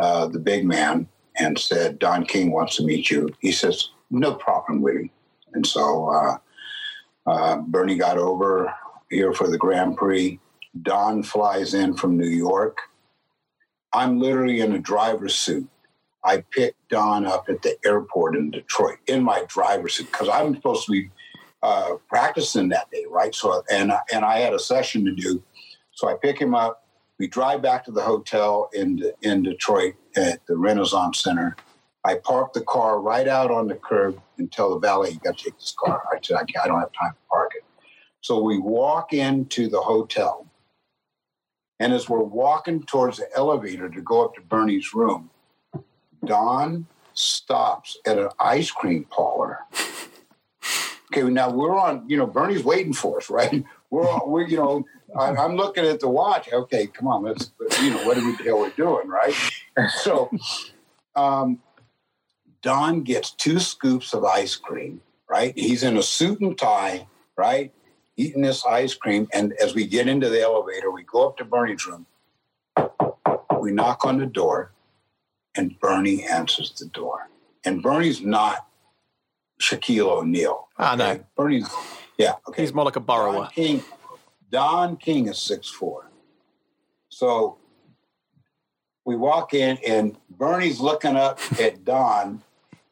uh, the big man and said, Don King wants to meet you. He says, no problem, Willy. And so Bernie got over here for the Grand Prix. Don flies in from New York I'm literally in a driver's suit. I picked Don up at the airport in Detroit in my driver's suit because I'm supposed to be uh, practicing that day, right? So, and and I had a session to do, so I pick him up. We drive back to the hotel in in Detroit at the Renaissance Center. I park the car right out on the curb and tell the valet, "You got to take this car." I said, "I, I don't have time to park it." So we walk into the hotel and as we're walking towards the elevator to go up to Bernie's room, Don stops at an ice cream parlor. Okay, now we're on, you know, Bernie's waiting for us, right? We're, on, we're you know, I, am looking at the watch. Okay, come on, let's, you know, what are we, hell we're doing, right? So, um, Don gets two scoops of ice cream, right? He's in a suit and tie, right? eating this ice cream. And as we get into the elevator, we go up to Bernie's room. We knock on the door, and Bernie answers the door. And Bernie's not Shaquille O'Neal. I know. Bernie's, yeah, okay. He's more like a borrower. Don King, Don King is six four. So we walk in, and Bernie's looking up at Don,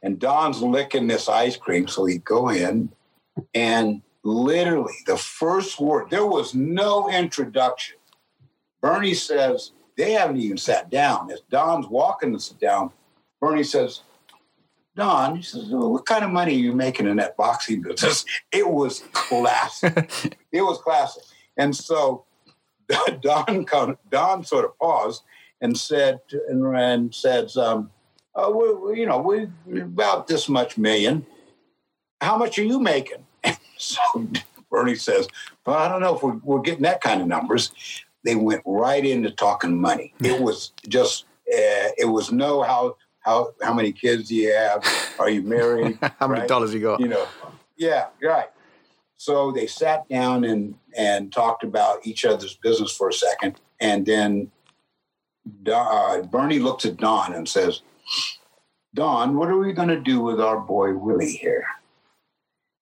and Don's licking this ice cream. So we go in, and literally the first word, there was no introduction. Bernie says, they haven't even sat down. As Don's walking to sit down, Bernie says, Don, he says, what kind of money are you making in that boxing business? It was classic. it was classic. And so Don, Don sort of paused and said, and, and says, um, oh, we, you know, we about this much million. How much are you making? So Bernie says, well, I don't know if we're, we're getting that kind of numbers. They went right into talking money. It was just, uh, it was no how, how, how many kids do you have? Are you married? how many dollars you got? You know, yeah, right. So they sat down and, and talked about each other's business for a second. And then uh, Bernie looks at Don and says, Don, what are we going to do with our boy Willy here?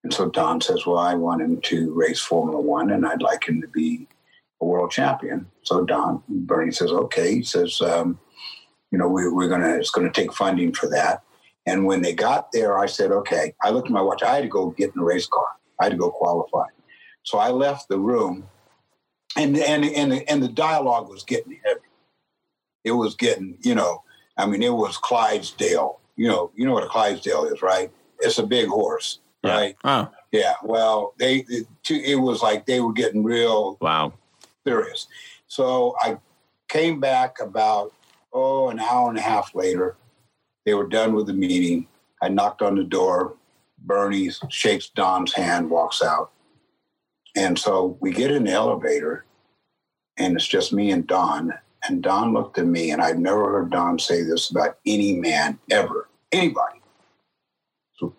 And so Don says, Well, I want him to race Formula One and I'd like him to be a world champion. So Don, Bernie says, Okay. He says, um, You know, we, we're going to, it's going to take funding for that. And when they got there, I said, Okay. I looked at my watch. I had to go get in a race car, I had to go qualify. So I left the room and, and, and, and the dialogue was getting heavy. It was getting, you know, I mean, it was Clydesdale. You know, you know what a Clydesdale is, right? It's a big horse yeah. right? Oh. Yeah. Well, they it, it was like they were getting real wow serious. So I came back about oh an hour and a half later. They were done with the meeting. I knocked on the door. Bernie shakes Don's hand, walks out, and so we get in the elevator, and it's just me and Don. And Don looked at me, and I've never heard Don say this about any man ever, anybody. So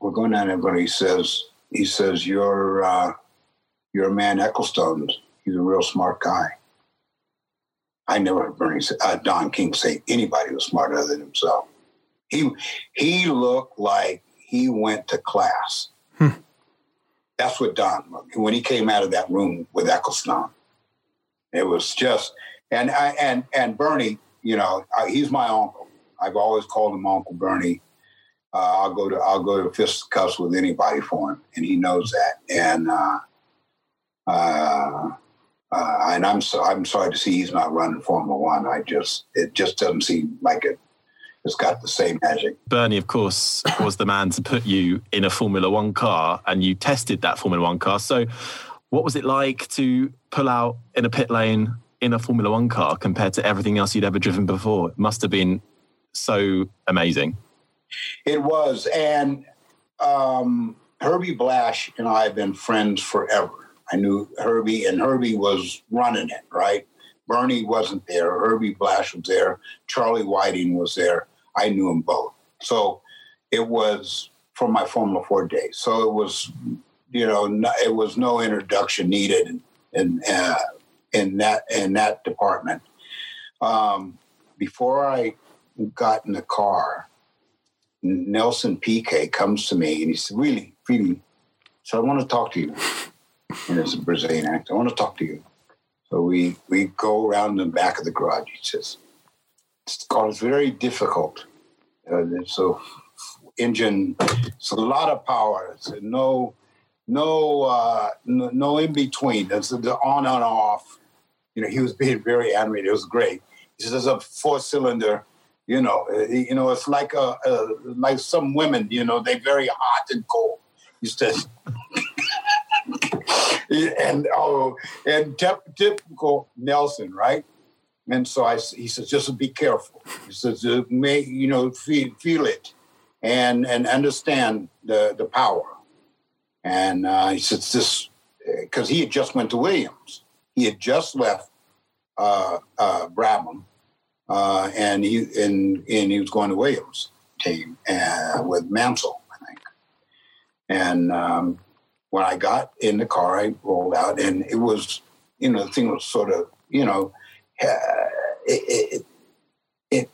we're going down there, he says, he says, you're, uh, you're a man Ecclestone. He's a real smart guy. I never heard Bernie say, uh, Don King say anybody was smarter than himself. He he looked like he went to class. Hmm. That's what Don looked when he came out of that room with Ecclestone. It was just and I and and Bernie, you know, he's my uncle. I've always called him Uncle Bernie. Uh, I'll go to I'll go to fisticuffs with anybody for him, and he knows that. And uh, uh, uh, and I'm so I'm sorry to see he's not running Formula One. I just it just doesn't seem like it. It's got the same magic. Bernie, of course, was the man to put you in a Formula One car, and you tested that Formula One car. So, what was it like to pull out in a pit lane in a Formula One car compared to everything else you'd ever driven before? It must have been so amazing. It was, and um, Herbie Blash and I have been friends forever I knew Herbie, and Herbie was running it, right? Bernie wasn't there. Herbie Blash was there. Charlie Whiting was there. I knew them both. So it was from my Formula Ford days. So it was, you know, no, it was no introduction needed in in, uh, in that in that department. Um, before I got in the car, Nelson Piquet comes to me and he said, "Really, really, so I want to talk to you." And it's a Brazilian actor. I want to talk to you. So we we go around the back of the garage. He says, "It's. It's very difficult. Uh, so engine. It's a lot of power. It's no no uh, no, no in between. It's the on and off. You know, he was being very animated. It was great. He says, "There's a four cylinder." You know, uh, you know, it's like a, a like some women. You know, they're very hot and cold. He says and oh, and typical Nelson, right? And so I, he says, just be careful. He says, may you know, feel, feel it, and and understand the the power. And uh, he says this because he had just went to Williams. He had just left uh, uh, Brabham, uh, and he and and he was going to Williams team uh, with Mansell, I think. And um, when I got in the car, I rolled out, and it was, you know, the thing was sort of, you know, it, it, it,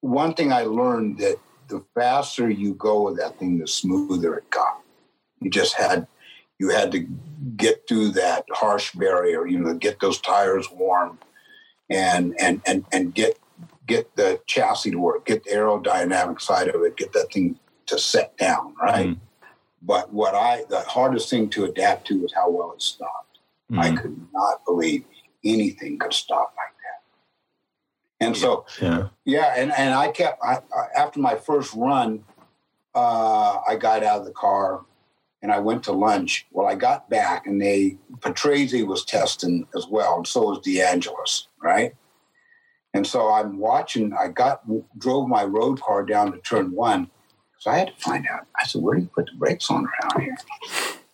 One thing I learned that the faster you go with that thing, the smoother it got. You just had, you had to get through that harsh barrier, you know, get those tires warm, and and and and get get the chassis to work, get the aerodynamic side of it, get that thing to set down, right? Mm-hmm but what I, the hardest thing to adapt to was how well it stopped. Mm-hmm. I could not believe anything could stop like that. And so, yeah, yeah and, and I kept, I, after my first run, uh, I got out of the car and I went to lunch. Well, I got back and they, Patrese was testing as well, and so was de Angelis, right? And so I'm watching, I got, drove my road car down to turn one so I had to find out. I said, where do you put the brakes on around here?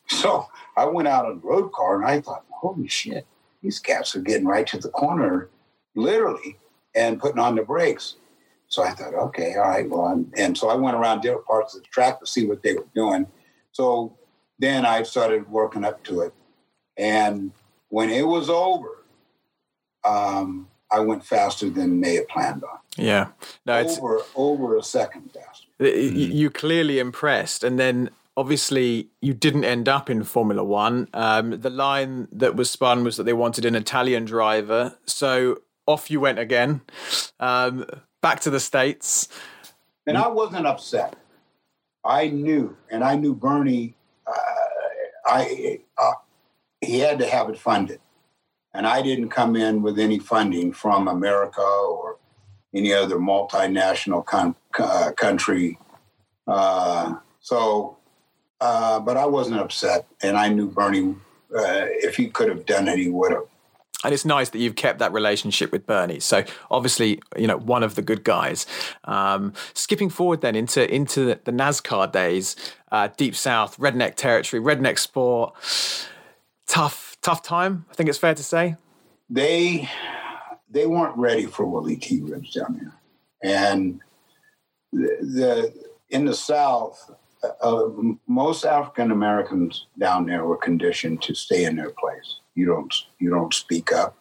So I went out on the road car and I thought, holy shit, these cats are getting right to the corner, literally, and putting on the brakes. So I thought, okay, all right, well, I'm, and so I went around different parts of the track to see what they were doing. So then I started working up to it. And when it was over, um, I went faster than they had planned on. Yeah, no, it's over over a second faster. Mm. You clearly impressed, and then obviously you didn't end up in Formula One. Um, the line that was spun was that they wanted an Italian driver, so off you went again, um, back to the states. And I wasn't upset. I knew, and I knew Bernie. Uh, I uh, he had to have it funded, and I didn't come in with any funding from America or any other multinational con- uh, country. Uh, so, uh, but I wasn't upset, and I knew Bernie. Uh, if he could have done it, he would have. And it's nice that you've kept that relationship with Bernie. So obviously, you know, one of the good guys. Um, skipping forward then into into the, the NASCAR days, uh, deep south, redneck territory, redneck sport. Tough, tough time. I think it's fair to say. They they weren't ready for Willy T. Ribbs down there, and the, the in the South, uh, most African Americans down there were conditioned to stay in their place. You don't you don't speak up.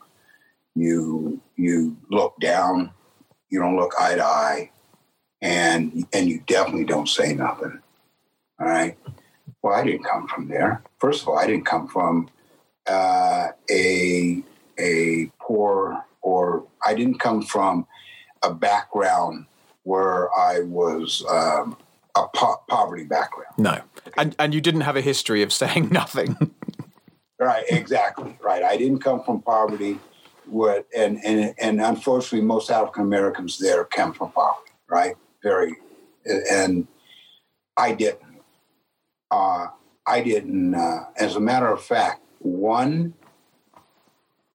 You you look down. You don't look eye to eye, and and you definitely don't say nothing. All right. Well, I didn't come from there. First of all, I didn't come from uh, a a poor or I didn't come from a background where I was um, a po- poverty background. No, and and you didn't have a history of saying nothing. right, exactly. Right, I didn't come from poverty. What and and and unfortunately, most African Americans there come from poverty. Right, very, and I didn't. Uh, I didn't. Uh, as a matter of fact, one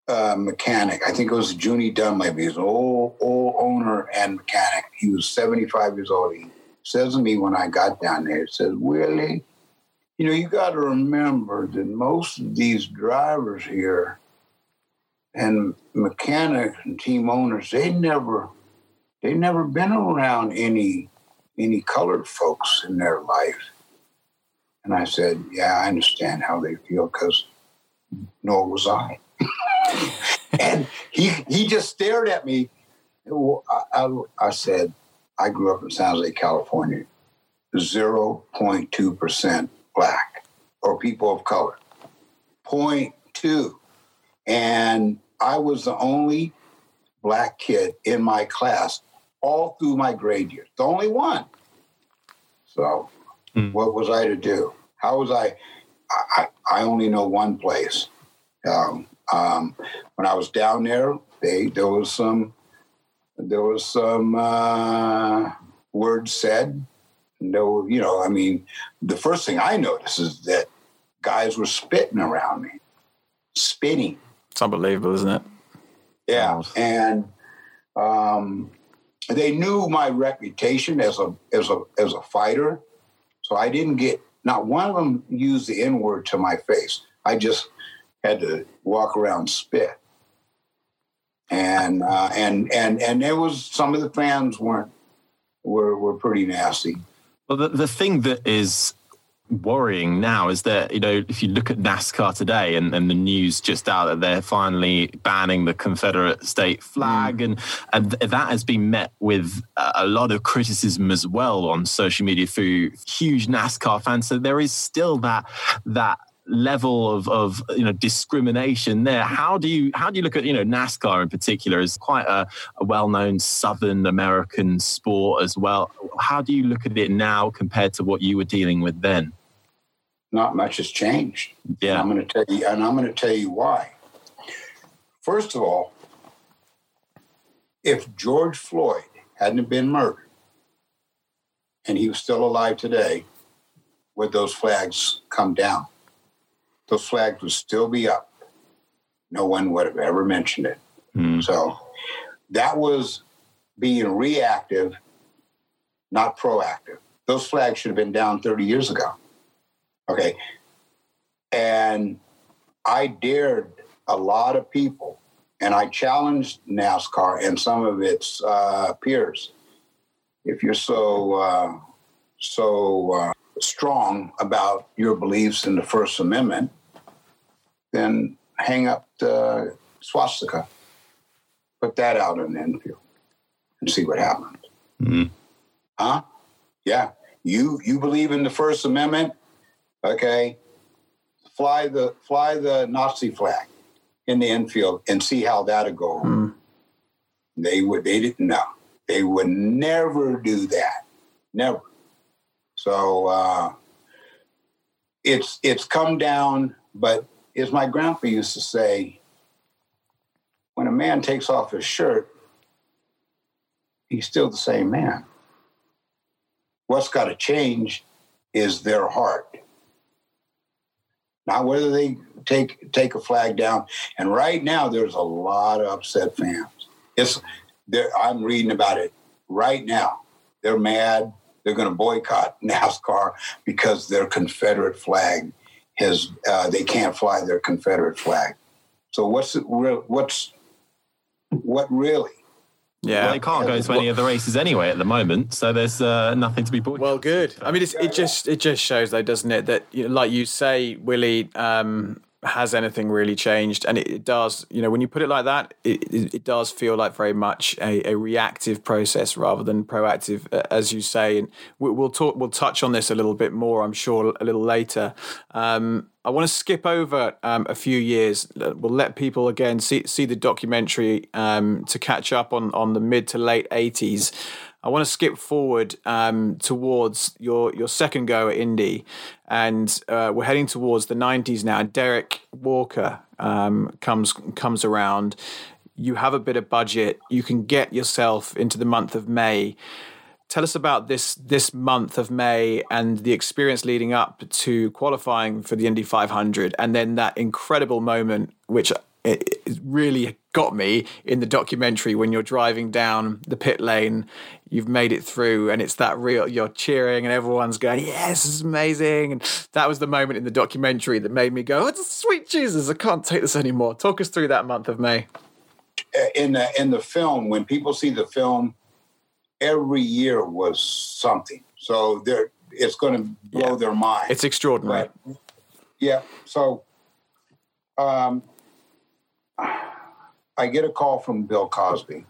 uh, mechanic. I think it was Junie Donlavey. He's an old, old owner and mechanic. He was 75 years old. He says to me when I got down there, he says, Willy, you know, you got to remember that most of these drivers here and mechanics and team owners, they never, they never been around any, any colored folks in their life. And I said, yeah, I understand how they feel because nor was I. and he he just stared at me. I, I, I said, I grew up in San Jose, California. 0.2% black or people of color. 0.2. And I was the only black kid in my class all through my grade year. The only one. So mm. what was I to do? How was I? I, I only know one place. Um, um, when I was down there, they there was some there was some uh, words said. No, you know, I mean, the first thing I noticed is that guys were spitting around me, spitting. It's unbelievable, isn't it? Yeah, and um, they knew my reputation as a as a as a fighter, so I didn't get not one of them used the N word to my face. I just had to walk around spit. And uh, and and and there was some of the fans weren't were were pretty nasty. Well, the, the thing that is worrying now is that you know if you look at NASCAR today and, and the news just out that they're finally banning the Confederate state flag mm. and and that has been met with a lot of criticism as well on social media through huge NASCAR fans so there is still that that level of, of you know discrimination there. How do you how do you look at you know NASCAR in particular is quite a, a well known Southern American sport as well? How do you look at it now compared to what you were dealing with then? Not much has changed. Yeah, I'm going to tell you, and I'm going to tell you why. First of all, if George Floyd hadn't been murdered and he was still alive today, would those flags come down? Those flags would still be up. No one would have ever mentioned it. Mm. So that was being reactive, not proactive. Those flags should have been down 30 years ago. Okay. And I dared a lot of people and I challenged NASCAR and some of its uh, peers. If you're so uh, so uh, strong about your beliefs in the First Amendment, then hang up the swastika, put that out in the infield, and see what happens. Mm-hmm. Huh? Yeah. You you believe in the First Amendment? Okay. Fly the fly the Nazi flag in the infield and see how that'll go. Mm. They would they didn't know. They would never do that. Never. So uh, it's it's come down, but is my grandpa used to say, when a man takes off his shirt, he's still the same man. What's got to change is their heart. Not whether they take take a flag down. And right now, there's a lot of upset fans. It's I'm reading about it right now. They're mad. They're going to boycott NASCAR because their Confederate flag has uh, they can't fly their Confederate flag. So what's the what's what really? Yeah, well, they can't go to any of the races anyway at the moment, so there's uh, nothing to be bought. Well, good. I mean, it just it just shows, though, doesn't it, that you know, like you say, Willy, um, has anything really changed? And it, it, does, you know, when you put it like that, it, it, it does feel like very much a, a, reactive process rather than proactive, as you say. And we'll talk, we'll touch on this a little bit more, I'm sure, a little later. Um, I want to skip over um, a few years. We'll let people again see see the documentary um, to catch up on on the mid to late 80s. I want to skip forward um, towards your your second go at Indy, and uh, we're heading towards the '90s now. Derek Walker um, comes comes around. You have a bit of budget. You can get yourself into the month of May. Tell us about this this month of May and the experience leading up to qualifying for the Indy 500, and then that incredible moment, which it, it really got me in the documentary when you're driving down the pit lane you've made it through and it's that real you're cheering and everyone's going yes this is amazing. And that was the moment in the documentary that made me go oh, sweet jesus i can't take this anymore. Talk us through that month of may. Uh, in the in the film when people see the film every year was something. So there it's going to blow yeah. their mind. It's extraordinary. But, yeah so um I get a call from Bill Cosby,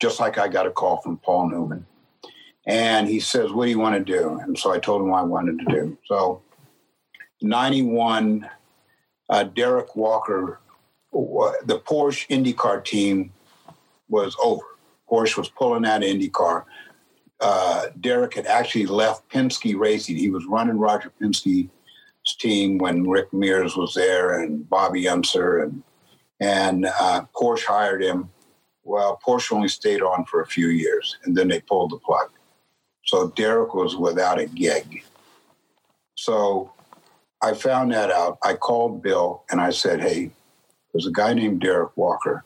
just like I got a call from Paul Newman. And he says, What do you want to do? And so I told him what I wanted to do. So, 91, uh, Derek Walker, the Porsche IndyCar team was over. Porsche was pulling out of IndyCar. Uh, Derek had actually left Penske Racing. He was running Roger Penske's team when Rick Mears was there and Bobby Unser and and uh, Porsche hired him. Well, Porsche only stayed on for a few years, and then they pulled the plug. So Derek was without a gig. So I found that out. I called Bill and I said, "Hey, there's a guy named Derek Walker,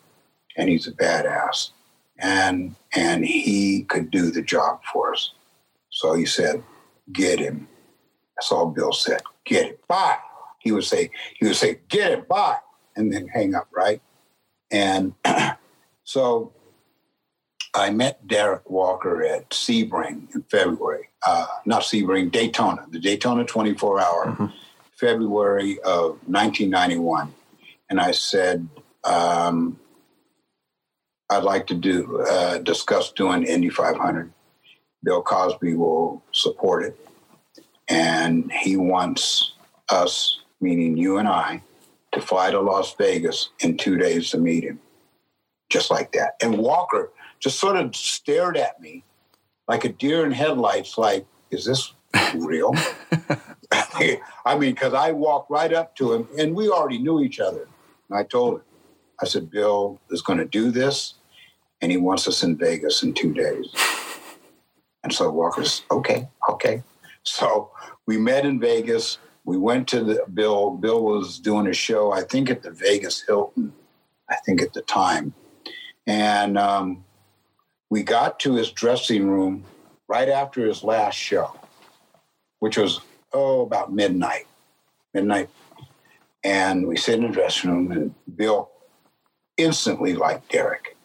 and he's a badass, and and he could do the job for us." So he said, "Get him." That's all Bill said. Get it, Bye. He would say, he would say, "Get it, Bye and then hang up, right? And so I met Derek Walker at Sebring in February, uh, not Sebring, Daytona, the Daytona 24 hour, mm-hmm. February of 1991. And I said, um, I'd like to do uh, discuss doing Indy 500. Bill Cosby will support it. And he wants us, meaning you and I, to fly to Las Vegas in two days to meet him, just like that. And Walker just sort of stared at me like a deer in headlights, like, is this real? I mean, because I walked right up to him and we already knew each other. And I told him, I said, Bill is going to do this and he wants us in Vegas in two days. And so Walker's, okay, okay. So we met in Vegas we went to the Bill. Bill was doing a show, I think at the Vegas Hilton, I think at the time. And um, we got to his dressing room right after his last show, which was, oh, about midnight, midnight. And we sit in the dressing room, and Bill instantly liked Derek.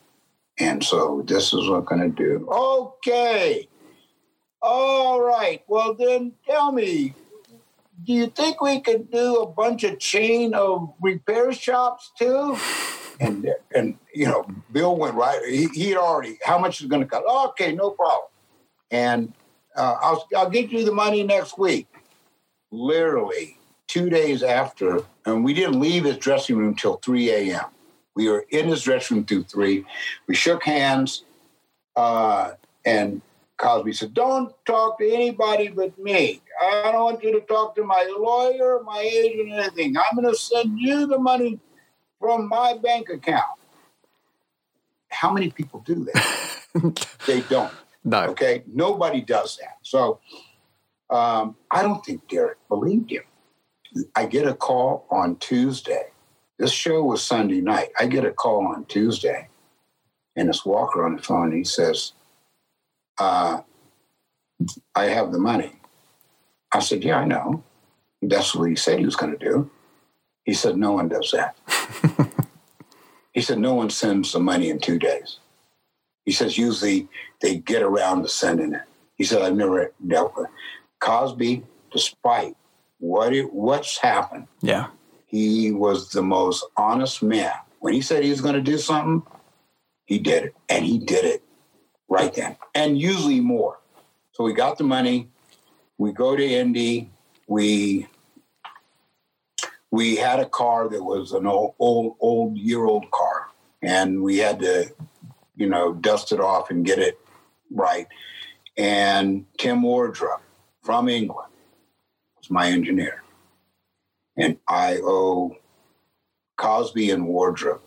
And so this is what I'm going to do. Okay. All right. Well, then tell me, do you think we could do a bunch of chain of repair shops too? And and you know, Bill went right. He he already how much is going to cost? okay, no problem. And uh, I'll I'll get you the money next week. Literally two days after, and we didn't leave his dressing room till three a.m. We were in his dressing room through three. We shook hands, uh, and Cosby said, Don't talk to anybody but me. I don't want you to talk to my lawyer, my agent, anything. I'm going to send you the money from my bank account. How many people do that? they don't. No. Okay. Nobody does that. So um, I don't think Derek believed him. I get a call on Tuesday. This show was Sunday night. I get a call on Tuesday, and it's Walker on the phone. He says, uh, I have the money. I said, Yeah, I know. That's what he said he was going to do. He said, No one does that. He said, no one sends the money in two days. He says, usually they get around to sending it. He said, I've never dealt with Cosby, despite what it, what's happened. Yeah. He was the most honest man. When he said he was going to do something, he did it. And he did it right then. And usually more. So we got the money. We go to Indy. We we had a car that was an old old old year old car and we had to you know dust it off and get it right. And tim wardrop from england was my engineer. And i owe cosby and wardrop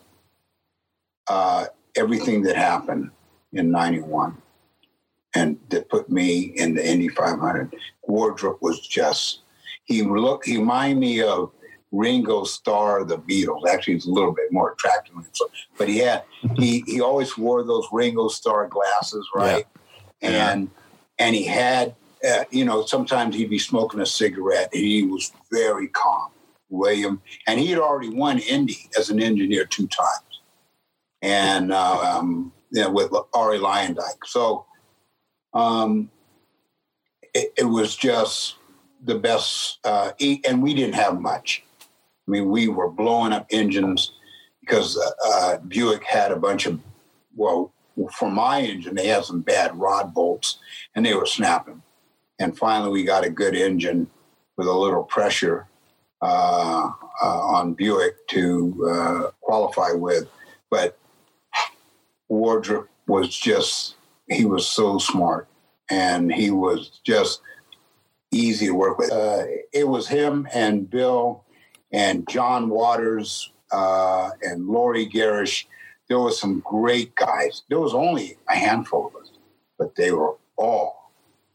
uh, everything that happened in 91 and that put me in the indy 500 wardrop was just he looked he reminded me of Ringo Starr the Beatles. Actually, he's a little bit more attractive, but he had he he always wore those Ringo Starr glasses, right? Yeah. And yeah. and he had uh, you know sometimes he'd be smoking a cigarette, and he was very calm, William. And he had already won Indy as an engineer two times, and uh, um, you know, with Arie Luyendyk. So um, it, it was just the best, uh, and we didn't have much. I mean, we were blowing up engines because uh, uh, Buick had a bunch of, well, for my engine, they had some bad rod bolts and they were snapping. And finally, we got a good engine with a little pressure uh, uh on Buick to uh, qualify with. But Wardrop was just, he was so smart and he was just easy to work with. Uh, it was him and Bill and John Waters uh, and Lori Garish. There were some great guys. There was only a handful of us, but they were all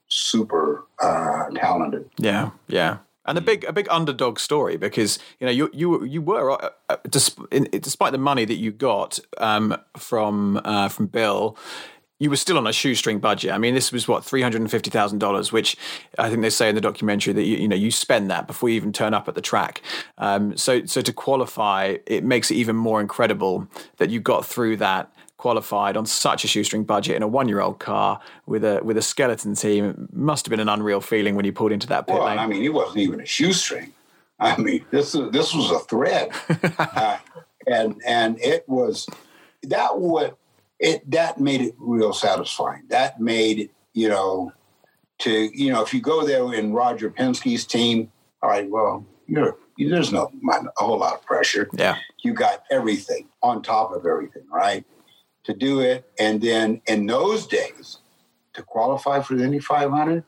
super uh, talented. Yeah, yeah and a big a big underdog story because you know you you you were uh, uh despite the money that you got um, from uh, from Bill you were still on a shoestring budget. I mean, this was what three hundred and fifty thousand dollars, which I think they say in the documentary that you, you know you spend that before you even turn up at the track. Um, so so to qualify, it makes it even more incredible that you got through that qualified on such a shoestring budget in a one-year-old car with a with a skeleton team. It must have been an unreal feeling when you pulled into that pit well, lane. I mean, it wasn't even a shoestring. I mean, this this was a thread, uh, and and it was that what it that made it real satisfying. That made you know, to you know, if you go there in Roger Penske's team, all right, well, you're there's no a whole lot of pressure. Yeah, you got everything on top of everything, right? To do it, and then in those days, to qualify for the Indy 500,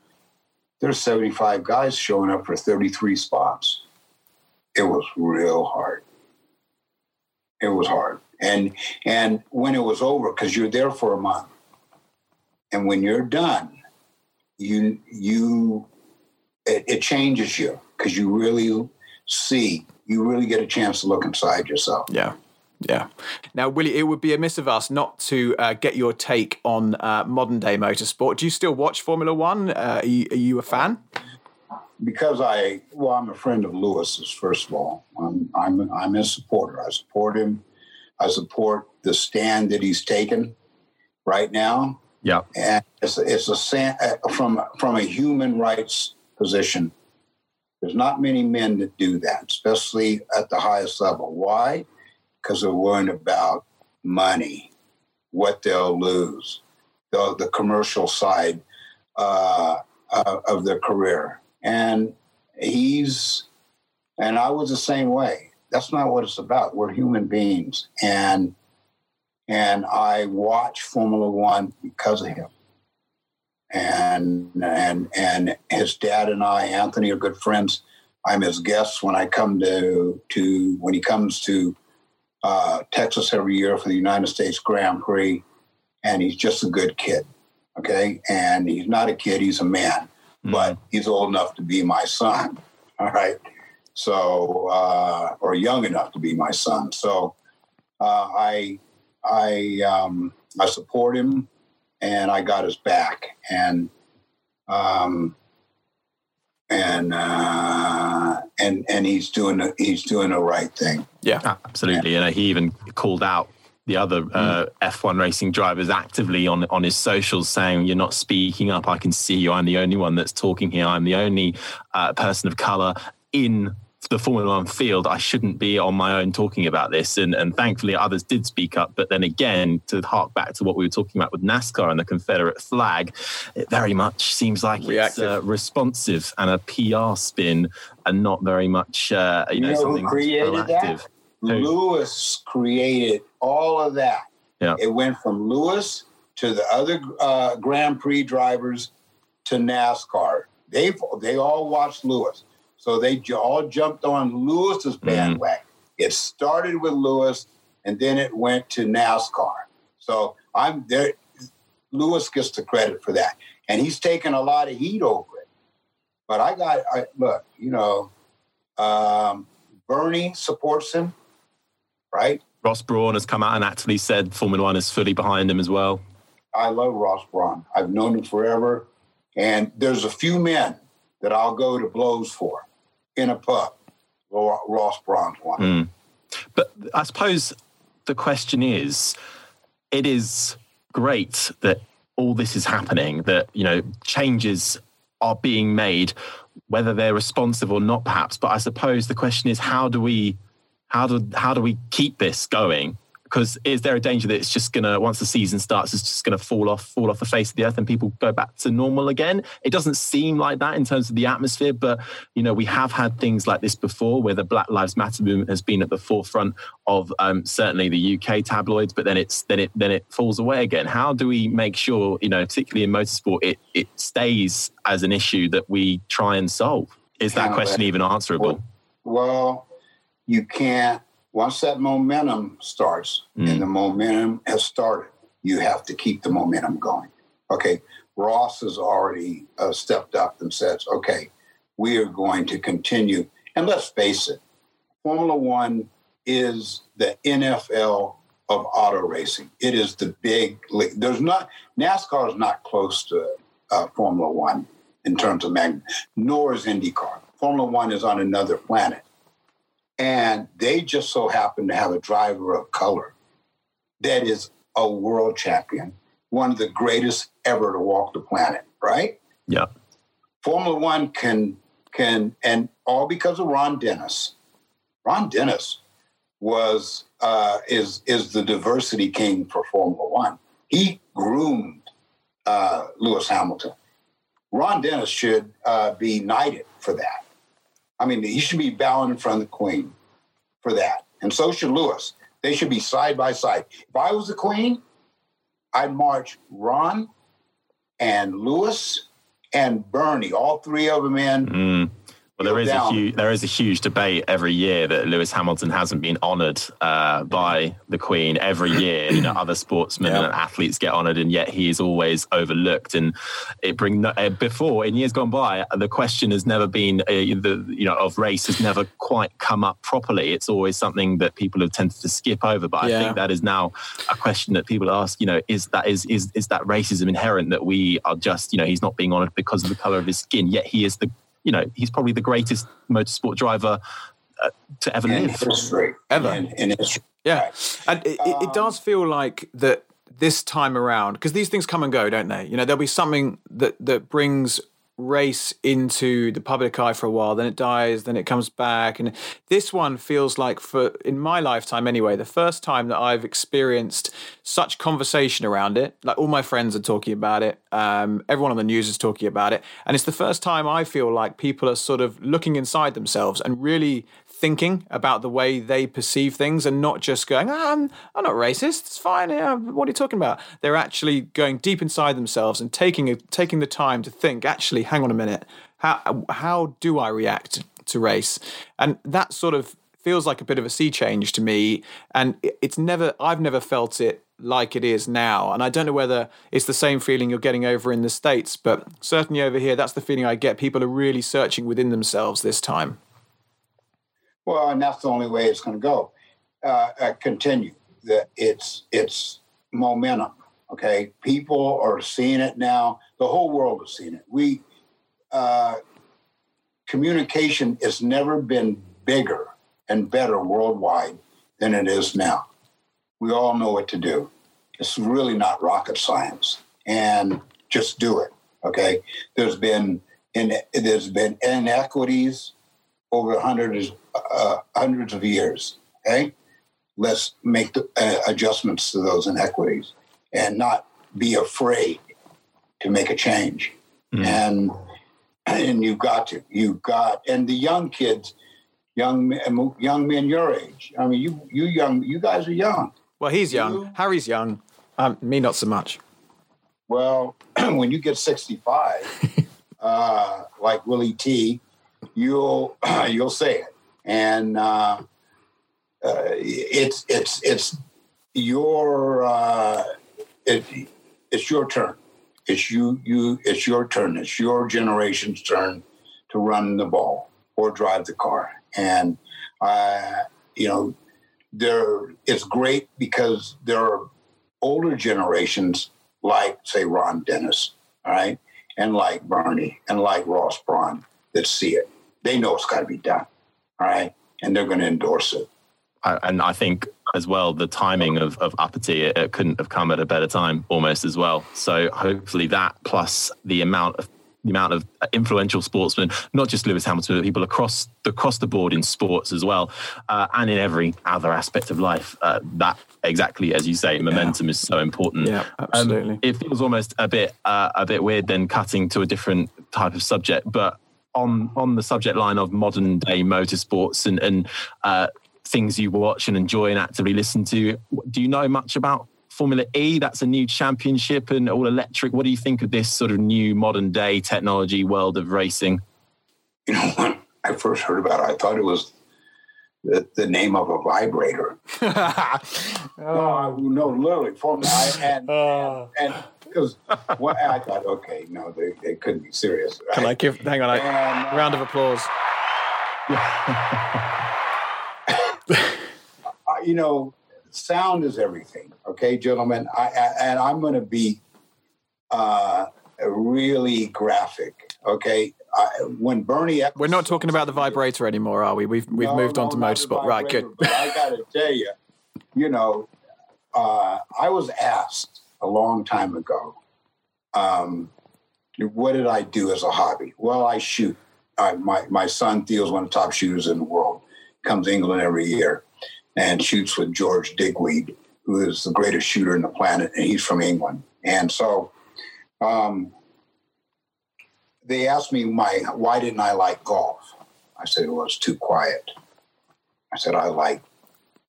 there's 75 guys showing up for 33 spots. It was real hard. It was hard. And and when it was over, because you're there for a month, and when you're done, you you it, it changes you because you really see, you really get a chance to look inside yourself. Yeah. Yeah. Now, Willy, it would be amiss of us not to uh, get your take on uh, modern day motorsport. Do you still watch Formula One? Uh, are, you, are, you, a fan? Because I, well, I'm a friend of Lewis's. First of all, I'm I'm I'm his supporter. I support him. I support the stand that he's taken right now. Yeah, and it's a, it's a uh, from from a human rights position. There's not many men that do that, especially at the highest level. Why? Because they're worrying about money, what they'll lose, the, the commercial side uh, of their career. And he's, and I was the same way that's not what it's about. We're human beings, and and I watch Formula One because of him. And and and his dad and I, Anthony, are good friends. I'm his guest when I come to to when he comes to uh, Texas every year for the United States Grand Prix, and he's just a good kid. Okay, and he's not a kid; he's a man, mm-hmm. but he's old enough to be my son. All right, so, uh, or young enough to be my son. So, uh, I, I, um, I support him, and I got his back, and, um, and uh, and and he's doing the, he's doing the right thing. Yeah, absolutely. And he even called out the other uh, F1 racing drivers actively on on his socials saying, "You're not speaking up. I can see you. I'm the only one that's talking here. I'm the only uh, person of color in." The Formula One field, I shouldn't be on my own talking about this. And, and thankfully, others did speak up. But then again, to hark back to what we were talking about with NASCAR and the Confederate flag, it very much seems like Reactive. it's uh, responsive and a PR spin and not very much, uh, you, you know, know, something who created proactive. That? Lewis created all of that. Yeah. It went from Lewis to the other uh, Grand Prix drivers to NASCAR. They they all watched Lewis, so they all jumped on Lewis's mm-hmm. bandwagon. Mm. It started with Lewis, and then it went to NASCAR. So I'm there. Lewis gets the credit for that, and he's taken a lot of heat over it. But I got I, look, you know, um, Bernie supports him, right? Ross Brawn has come out and actually said Formula One is fully behind him as well. I love Ross Brawn. I've known him forever. And there's a few men that I'll go to blows for in a pub. Ross Brawn's one. Mm. But I suppose the question is it is great that all this is happening, that, you know, changes are being made, whether they're responsive or not, perhaps. But I suppose the question is how do we how do how do we keep this going? Because is there a danger that it's just gonna once the season starts, it's just gonna fall off fall off the face of the earth and people go back to normal again? It doesn't seem like that in terms of the atmosphere, but you know we have had things like this before, where the Black Lives Matter movement has been at the forefront of um, certainly the UK tabloids, but then it's then it then it falls away again. How do we make sure, you know, particularly in motorsport, it it stays as an issue that we try and solve? Is that question even answerable? Well, you can't once that momentum starts mm. and the momentum has started you have to keep the momentum going. Okay ross has already uh, stepped up and says okay we are going to continue. And let's face it formula one is the nfl of auto racing. It is the big league there's not nascar is not close to uh, formula one in terms of magnitude, nor is indycar. Formula one is on another planet and they just so happen to have a driver of color that is a world champion, one of the greatest ever to walk the planet, right? Yeah. Formula One can can and all because of Ron Dennis. Ron Dennis was uh, is is the diversity king for Formula One. He groomed uh, Lewis Hamilton. Ron Dennis should uh, be knighted for that. I mean, he should be bowing in front of the Queen for that, and so should Lewis. They should be side by side. If I was the Queen, I'd march Ron and Lewis and Bernie, all three of them in. Mm. Well, there is down. a huge there is a huge debate every year that Lewis Hamilton hasn't been honoured uh, by the Queen. Every year, you know, other sportsmen yeah. and athletes get honoured, and yet he is always overlooked. And it bring uh, before in years gone by, the question has never been uh, the you know of race has never quite come up properly. It's always something that people have tended to skip over. But yeah. I think that is now a question that people ask. You know, is that is is is that racism inherent that we are just you know he's not being honoured because of the colour of his skin, yet he is the you know, he's probably the greatest motorsport driver uh, to ever in live. History. Ever. In, in history. Yeah. And it, um, it does feel like that this time around, because these things come and go, don't they? You know, there'll be something that, that brings race into the public eye for a while then it dies then it comes back and this one feels like for in my lifetime anyway the first time that i've experienced such conversation around it like all my friends are talking about it um, everyone on the news is talking about it and it's the first time i feel like people are sort of looking inside themselves and really thinking about the way they perceive things and not just going, ah, I'm, I'm not racist. It's fine. Yeah, what are you talking about? They're actually going deep inside themselves and taking a, taking the time to think. Actually, hang on a minute. How how do I react to race? And that sort of feels like a bit of a sea change to me. And it's never I've never felt it like it is now. And I don't know whether it's the same feeling you're getting over in the States, but certainly over here, that's the feeling I get. People are really searching within themselves this time. Well, and that's the only way it's going to go. Uh, uh, continue it's it's momentum. Okay, people are seeing it now. The whole world is seeing it. We uh, communication has never been bigger and better worldwide than it is now. We all know what to do. It's really not rocket science, and just do it. Okay. There's been in, there's been inequities over hundreds uh, hundreds of years. Okay, let's make the, uh, adjustments to those inequities and not be afraid to make a change. Mm. And and you've got to, you've got, and the young kids, young young men your age. I mean, you you young, you guys are young. Well, he's young. You, Harry's young. Um, me, not so much. Well, when you get sixty-five, uh, like Willy T, you'll you'll say it, and uh, uh, it's it's it's your uh, it, it's your turn. It's you you it's your turn. It's your generation's turn to run the ball or drive the car, and uh, you know there it's great because there are older generations like say Ron Dennis, all right, and like Bernie and like Ross Brawn that see it. They know it's got to be done, right, and they're going to endorse it. And I think as well, the timing of, of Uppity, it, it couldn't have come at a better time almost as well. So hopefully that plus the amount of the amount of influential sportsmen, not just Lewis Hamilton, but people across the, across the board in sports as well, uh, and in every other aspect of life. Uh, that exactly as you say, momentum yeah. is so important. Yeah, um, absolutely. Um, it feels almost a bit uh, a bit weird then cutting to a different type of subject, but on on the subject line of modern day motorsports and and uh, things you watch and enjoy and actively listen to, do you know much about Formula E? That's a new championship and all electric. What do you think of this sort of new modern day technology world of racing? You know, when I first heard about it, I thought it was the, the name of a vibrator. no, no, literally Formula E, and and because well, I thought, okay, no, they, they couldn't be serious. Right? Can I give? Hang on, and, uh, round of applause. you know, sound is everything. Okay, gentlemen, I, I and I'm going to be uh, really graphic. Okay, I, when Bernie, we're not talking about the vibrator anymore, are we? We've we've no, moved on to motorsport. Right, good. I got to tell you, you know, uh, I was asked a long time ago, um, what did I do as a hobby? Well, I shoot. I, my my son Theo's one of the top shooters in the world. Comes to England every year and shoots with George Digweed, who is the greatest shooter in the planet, and he's from England. And so um, they asked me my why didn't I like golf? I said it was too quiet. I said I like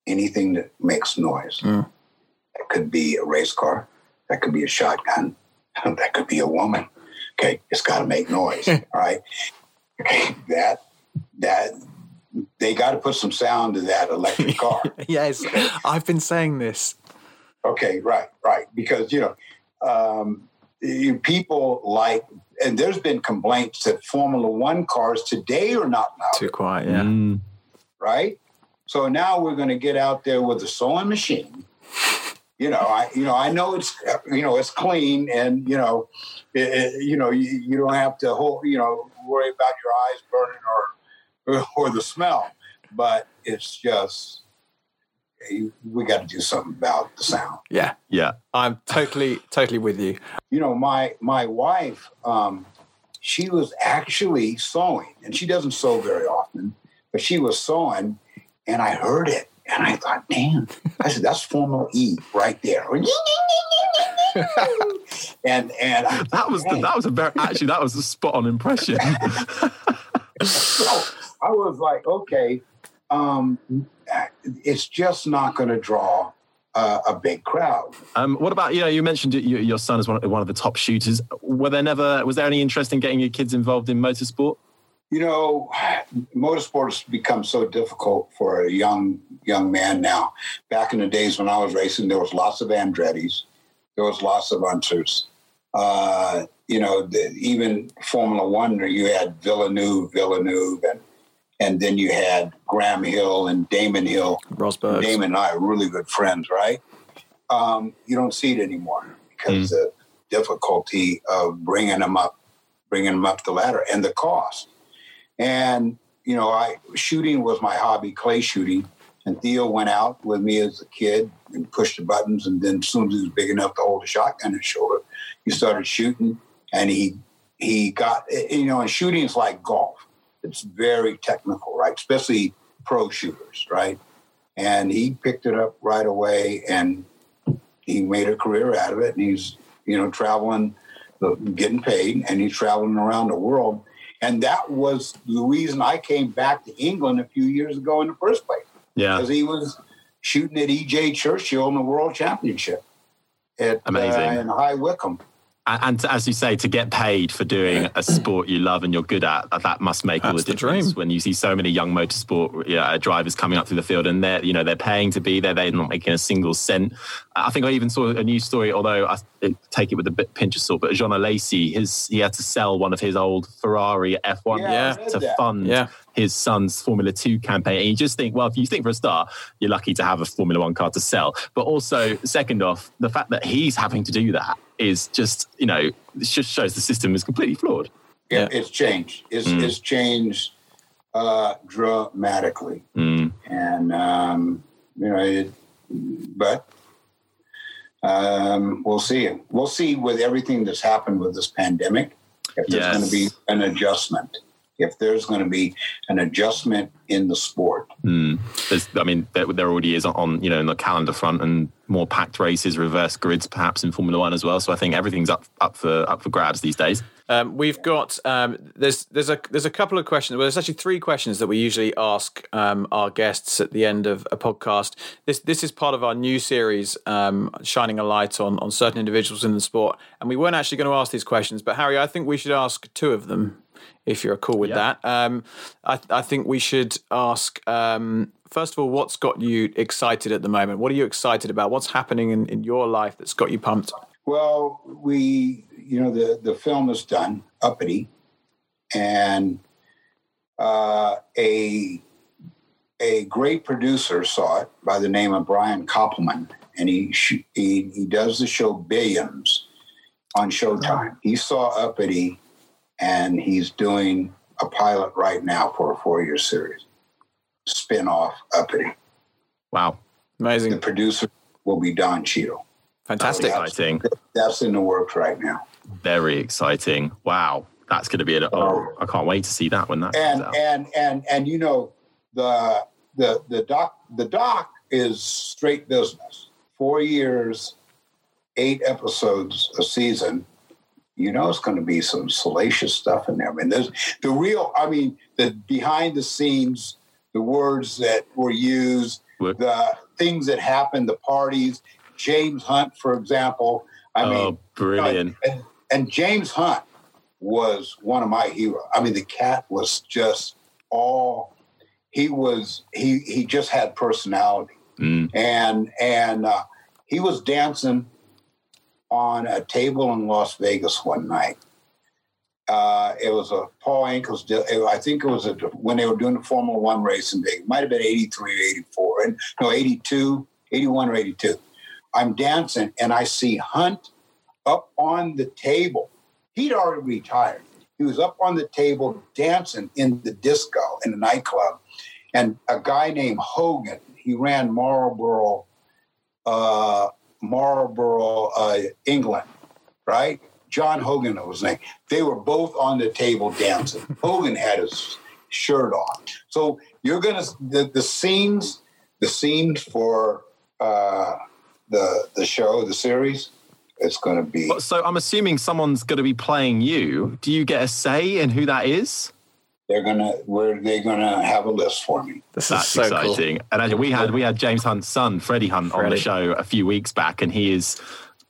anything that makes noise. Mm. That could be a race car. That could be a shotgun. that could be a woman. Okay, it's got to make noise. all right. Okay, that that they got to put some sound to that electric car. yes, okay. I've been saying this. Okay, right, right, because you know, um, you, people like, and there's been complaints that Formula One cars today are not loud. Too quiet, yeah. Mm. Right. So now we're going to get out there with a sewing machine. You know, I you know I know it's you know it's clean and you know, it, it, you know you, you don't have to hold you know worry about your eyes burning or or the smell, but it's just we got to do something about the sound. Yeah, yeah, I'm totally totally with you. You know, my my wife, um, she was actually sewing, and she doesn't sew very often, but she was sewing, and I heard it, and I thought, damn, I said that's Formula E right there. and and that was the, that was a very actually that was a spot on impression. so, I was like, okay, um, it's just not going to draw uh, a big crowd. Um, what about you know you mentioned your, your son is one of, one of the top shooters. Were there never was there any interest in getting your kids involved in motorsport? You know, motorsport has become so difficult for a young young man now. Back in the days when I was racing, there was lots of Andretti's, there was lots of Unsers. Uh, you know, the, even Formula One, you had Villeneuve, Villeneuve, and and then you had Graham Hill and Damon Hill. Rosberg. Damon and I are really good friends, right? Um, you don't see it anymore because mm. the difficulty of bringing them up, bringing them up the ladder, and the cost. And you know, I shooting was my hobby, clay shooting. And Theo went out with me as a kid and pushed the buttons. And then as soon as he was big enough to hold a shotgun in his shoulder, he started shooting. And he he got you know, and shooting is like golf. It's very technical, right? Especially pro shooters, right? And he picked it up right away and he made a career out of it. And he's, you know, traveling, getting paid, and he's traveling around the world. And that was the reason I came back to England a few years ago in the first place. Yeah. Because he was shooting at EJ Churchill in the World Championship at Amazing. Uh, in High Wycombe. And, to, as you say, to get paid for doing a sport you love and you're good at, that must make all the That's the difference. dream. When you see so many young motorsport yeah, drivers coming up through the field and they're, you know, they're paying to be there, they're not making a single cent. I think I even saw a news story, although I take it with a bit pinch of salt, but Jean Alesi, his he had to sell one of his old Ferrari F1 Yeah, I Yeah. read to fund Yeah. His son's Formula Two campaign. And you just think, well, if you think for a start, you're lucky to have a Formula One car to sell. But also, second off, the fact that he's having to do that is just, you know, it just shows the system is completely flawed. Yeah, Yeah. it's changed. It's, Mm. it's changed uh, dramatically. Mm. and um, you know, it, but um, we'll see. We'll see with everything that's happened with this pandemic if there's Yes. going to be an adjustment. If there's going to be an adjustment in the sport, Mm. There's, I mean, there, there already is on, you know, in the calendar front and more packed races, reverse grids, perhaps in Formula One as well. So I think everything's up up for up for grabs these days. Um, we've got um, there's there's a there's a couple of questions. Well, there's actually three questions that we usually ask um, our guests at the end of a podcast. This this is part of our new series, um, shining a light on on certain individuals in the sport. And we weren't actually going to ask these questions, but Harry, I think we should ask two of them. If you're cool with Yeah. that, um, I, I think we should ask um, first of all, what's got you excited at the moment? What are you excited about? What's happening in, in your life that's got you pumped? well, we you know the the film is done, uppity, and uh, a a great producer saw it by the name of Brian Koppelman, and he sh- he, he does the show Billions on Showtime. He saw Uppity, and he's doing a pilot right now for a four year series, spin off Uppity. Wow, Amazing. The producer will be Don Cheadle. fantastic. Uh, yeah. exciting, That's in the works right now. very exciting. Wow, that's going to be a. Oh, I can't wait to see that when that and comes out. and and and you know the the the doc the doc is straight business. Four years, eight episodes a season. You know it's going to be some salacious stuff in there. I mean, there's the real. I mean, the behind the scenes, the words that were used, What? the things that happened, the parties. James Hunt, for example. I mean, oh, brilliant! and, and James Hunt was one of my heroes. I mean, the cat was just all he was. He he just had personality, Mm. and and uh, he was dancing on a table in Las Vegas one night. Uh, it was a Paul Anka's. I think it was a, when they were doing the Formula One race in Vegas. It might have been 83 or 84. And no, 82, 81 or 82. I'm dancing and I see Hunt up on the table. He'd already retired. He was up on the table dancing in the disco in the nightclub. And a guy named Hogan, he ran Marlboro, uh, Marlboro, uh, England, right? John Hogan was his name. They were both on the table dancing. Hogan had his shirt on. So you're gonna the, the scenes, the scenes for uh, the the show, the series, it's gonna be So I'm assuming someone's going to be playing you. Do you get a say in who that is? They're gonna where they're gonna have a list for me. This That's is so cool. exciting. And actually, we had we had James Hunt's son, Freddie Hunt, on the show a few weeks back, and he is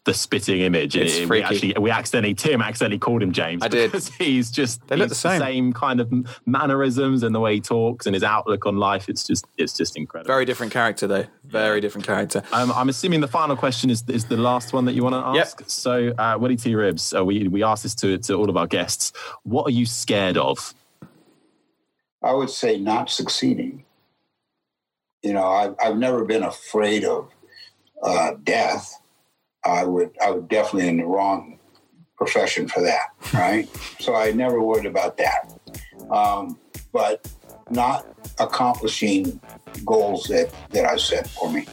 the spitting image. It's we freaky. actually we accidentally Tim accidentally called him James. I did. he's just They look he's the same. same kind of mannerisms and the way he talks and his outlook on life. It's just it's just incredible. Very different character, though. Very different character. Um, I'm assuming the final question is is the last one that you want to Yep. ask. So, uh, Willy T. Ribbs, uh, we we asked this to to all of our guests. What are you scared of? I would say not succeeding. You know, I've, I've never been afraid of uh, death. I would I would definitely in the wrong profession for that, right? so I never worried about that. Um, but not accomplishing goals that, that I set for me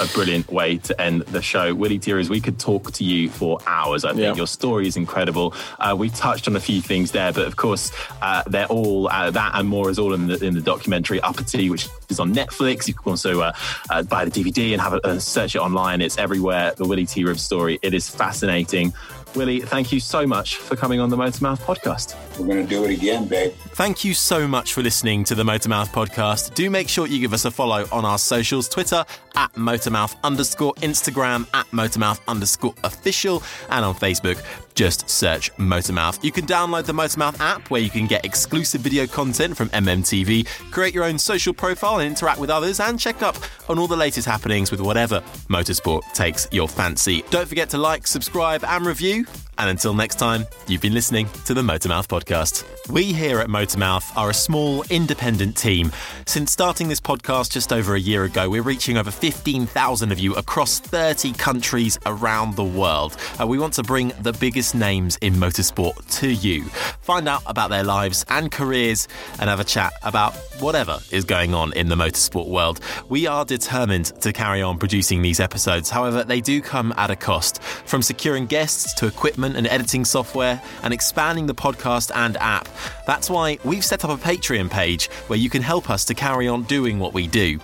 a brilliant way to end the show. Willy T. Ribbs, we could talk to you for hours. I think yeah. your story is incredible. Uh, we touched on a few things there, but of course, uh, they're all uh, that and more is all in the in the documentary Uppity, which is on Netflix. You can also uh, uh, buy the DVD and have a, search it online. It's everywhere. The Willy T. Ribbs story. It is fascinating. Willie, thank you so much for coming on the Motormouth podcast. We're going to do it again, babe. Thank you so much for listening to the Motormouth podcast. Do make sure you give us a follow on our socials Twitter at Motormouth underscore, Instagram at Motormouth underscore official, and on Facebook just search Motormouth. You can download the Motormouth app where you can get exclusive video content from MMTV, create your own social profile and interact with others, and check up on all the latest happenings with whatever motorsport takes your fancy. Don't forget to like, subscribe, and review. And until next time, you've been listening to the Motormouth podcast. We here at Motormouth are a small, independent team. Since starting this podcast just over a year ago, we're reaching over 15,000 of you across 30 countries around the world. Uh, we want to bring the biggest names in motorsport to you, find out about their lives and careers, and have a chat about whatever is going on in the motorsport world. We are determined to carry on producing these episodes. However, they do come at a cost, from securing guests to equipment and editing software, and expanding the podcast and app. That's why we've set up a Patreon page where you can help us to carry on doing what we do.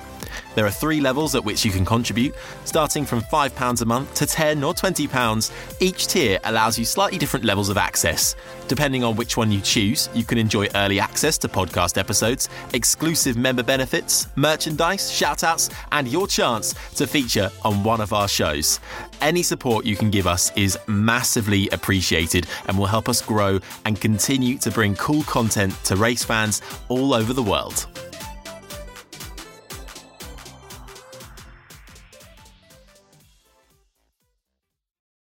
There are three levels at which you can contribute, starting from £5 a month to £10 or £20. Each tier allows you slightly different levels of access. Depending on which one you choose, you can enjoy early access to podcast episodes, exclusive member benefits, merchandise, shoutouts, and your chance to feature on one of our shows. Any support you can give us is massively appreciated and will help us grow and continue to bring cool content to race fans all over the world.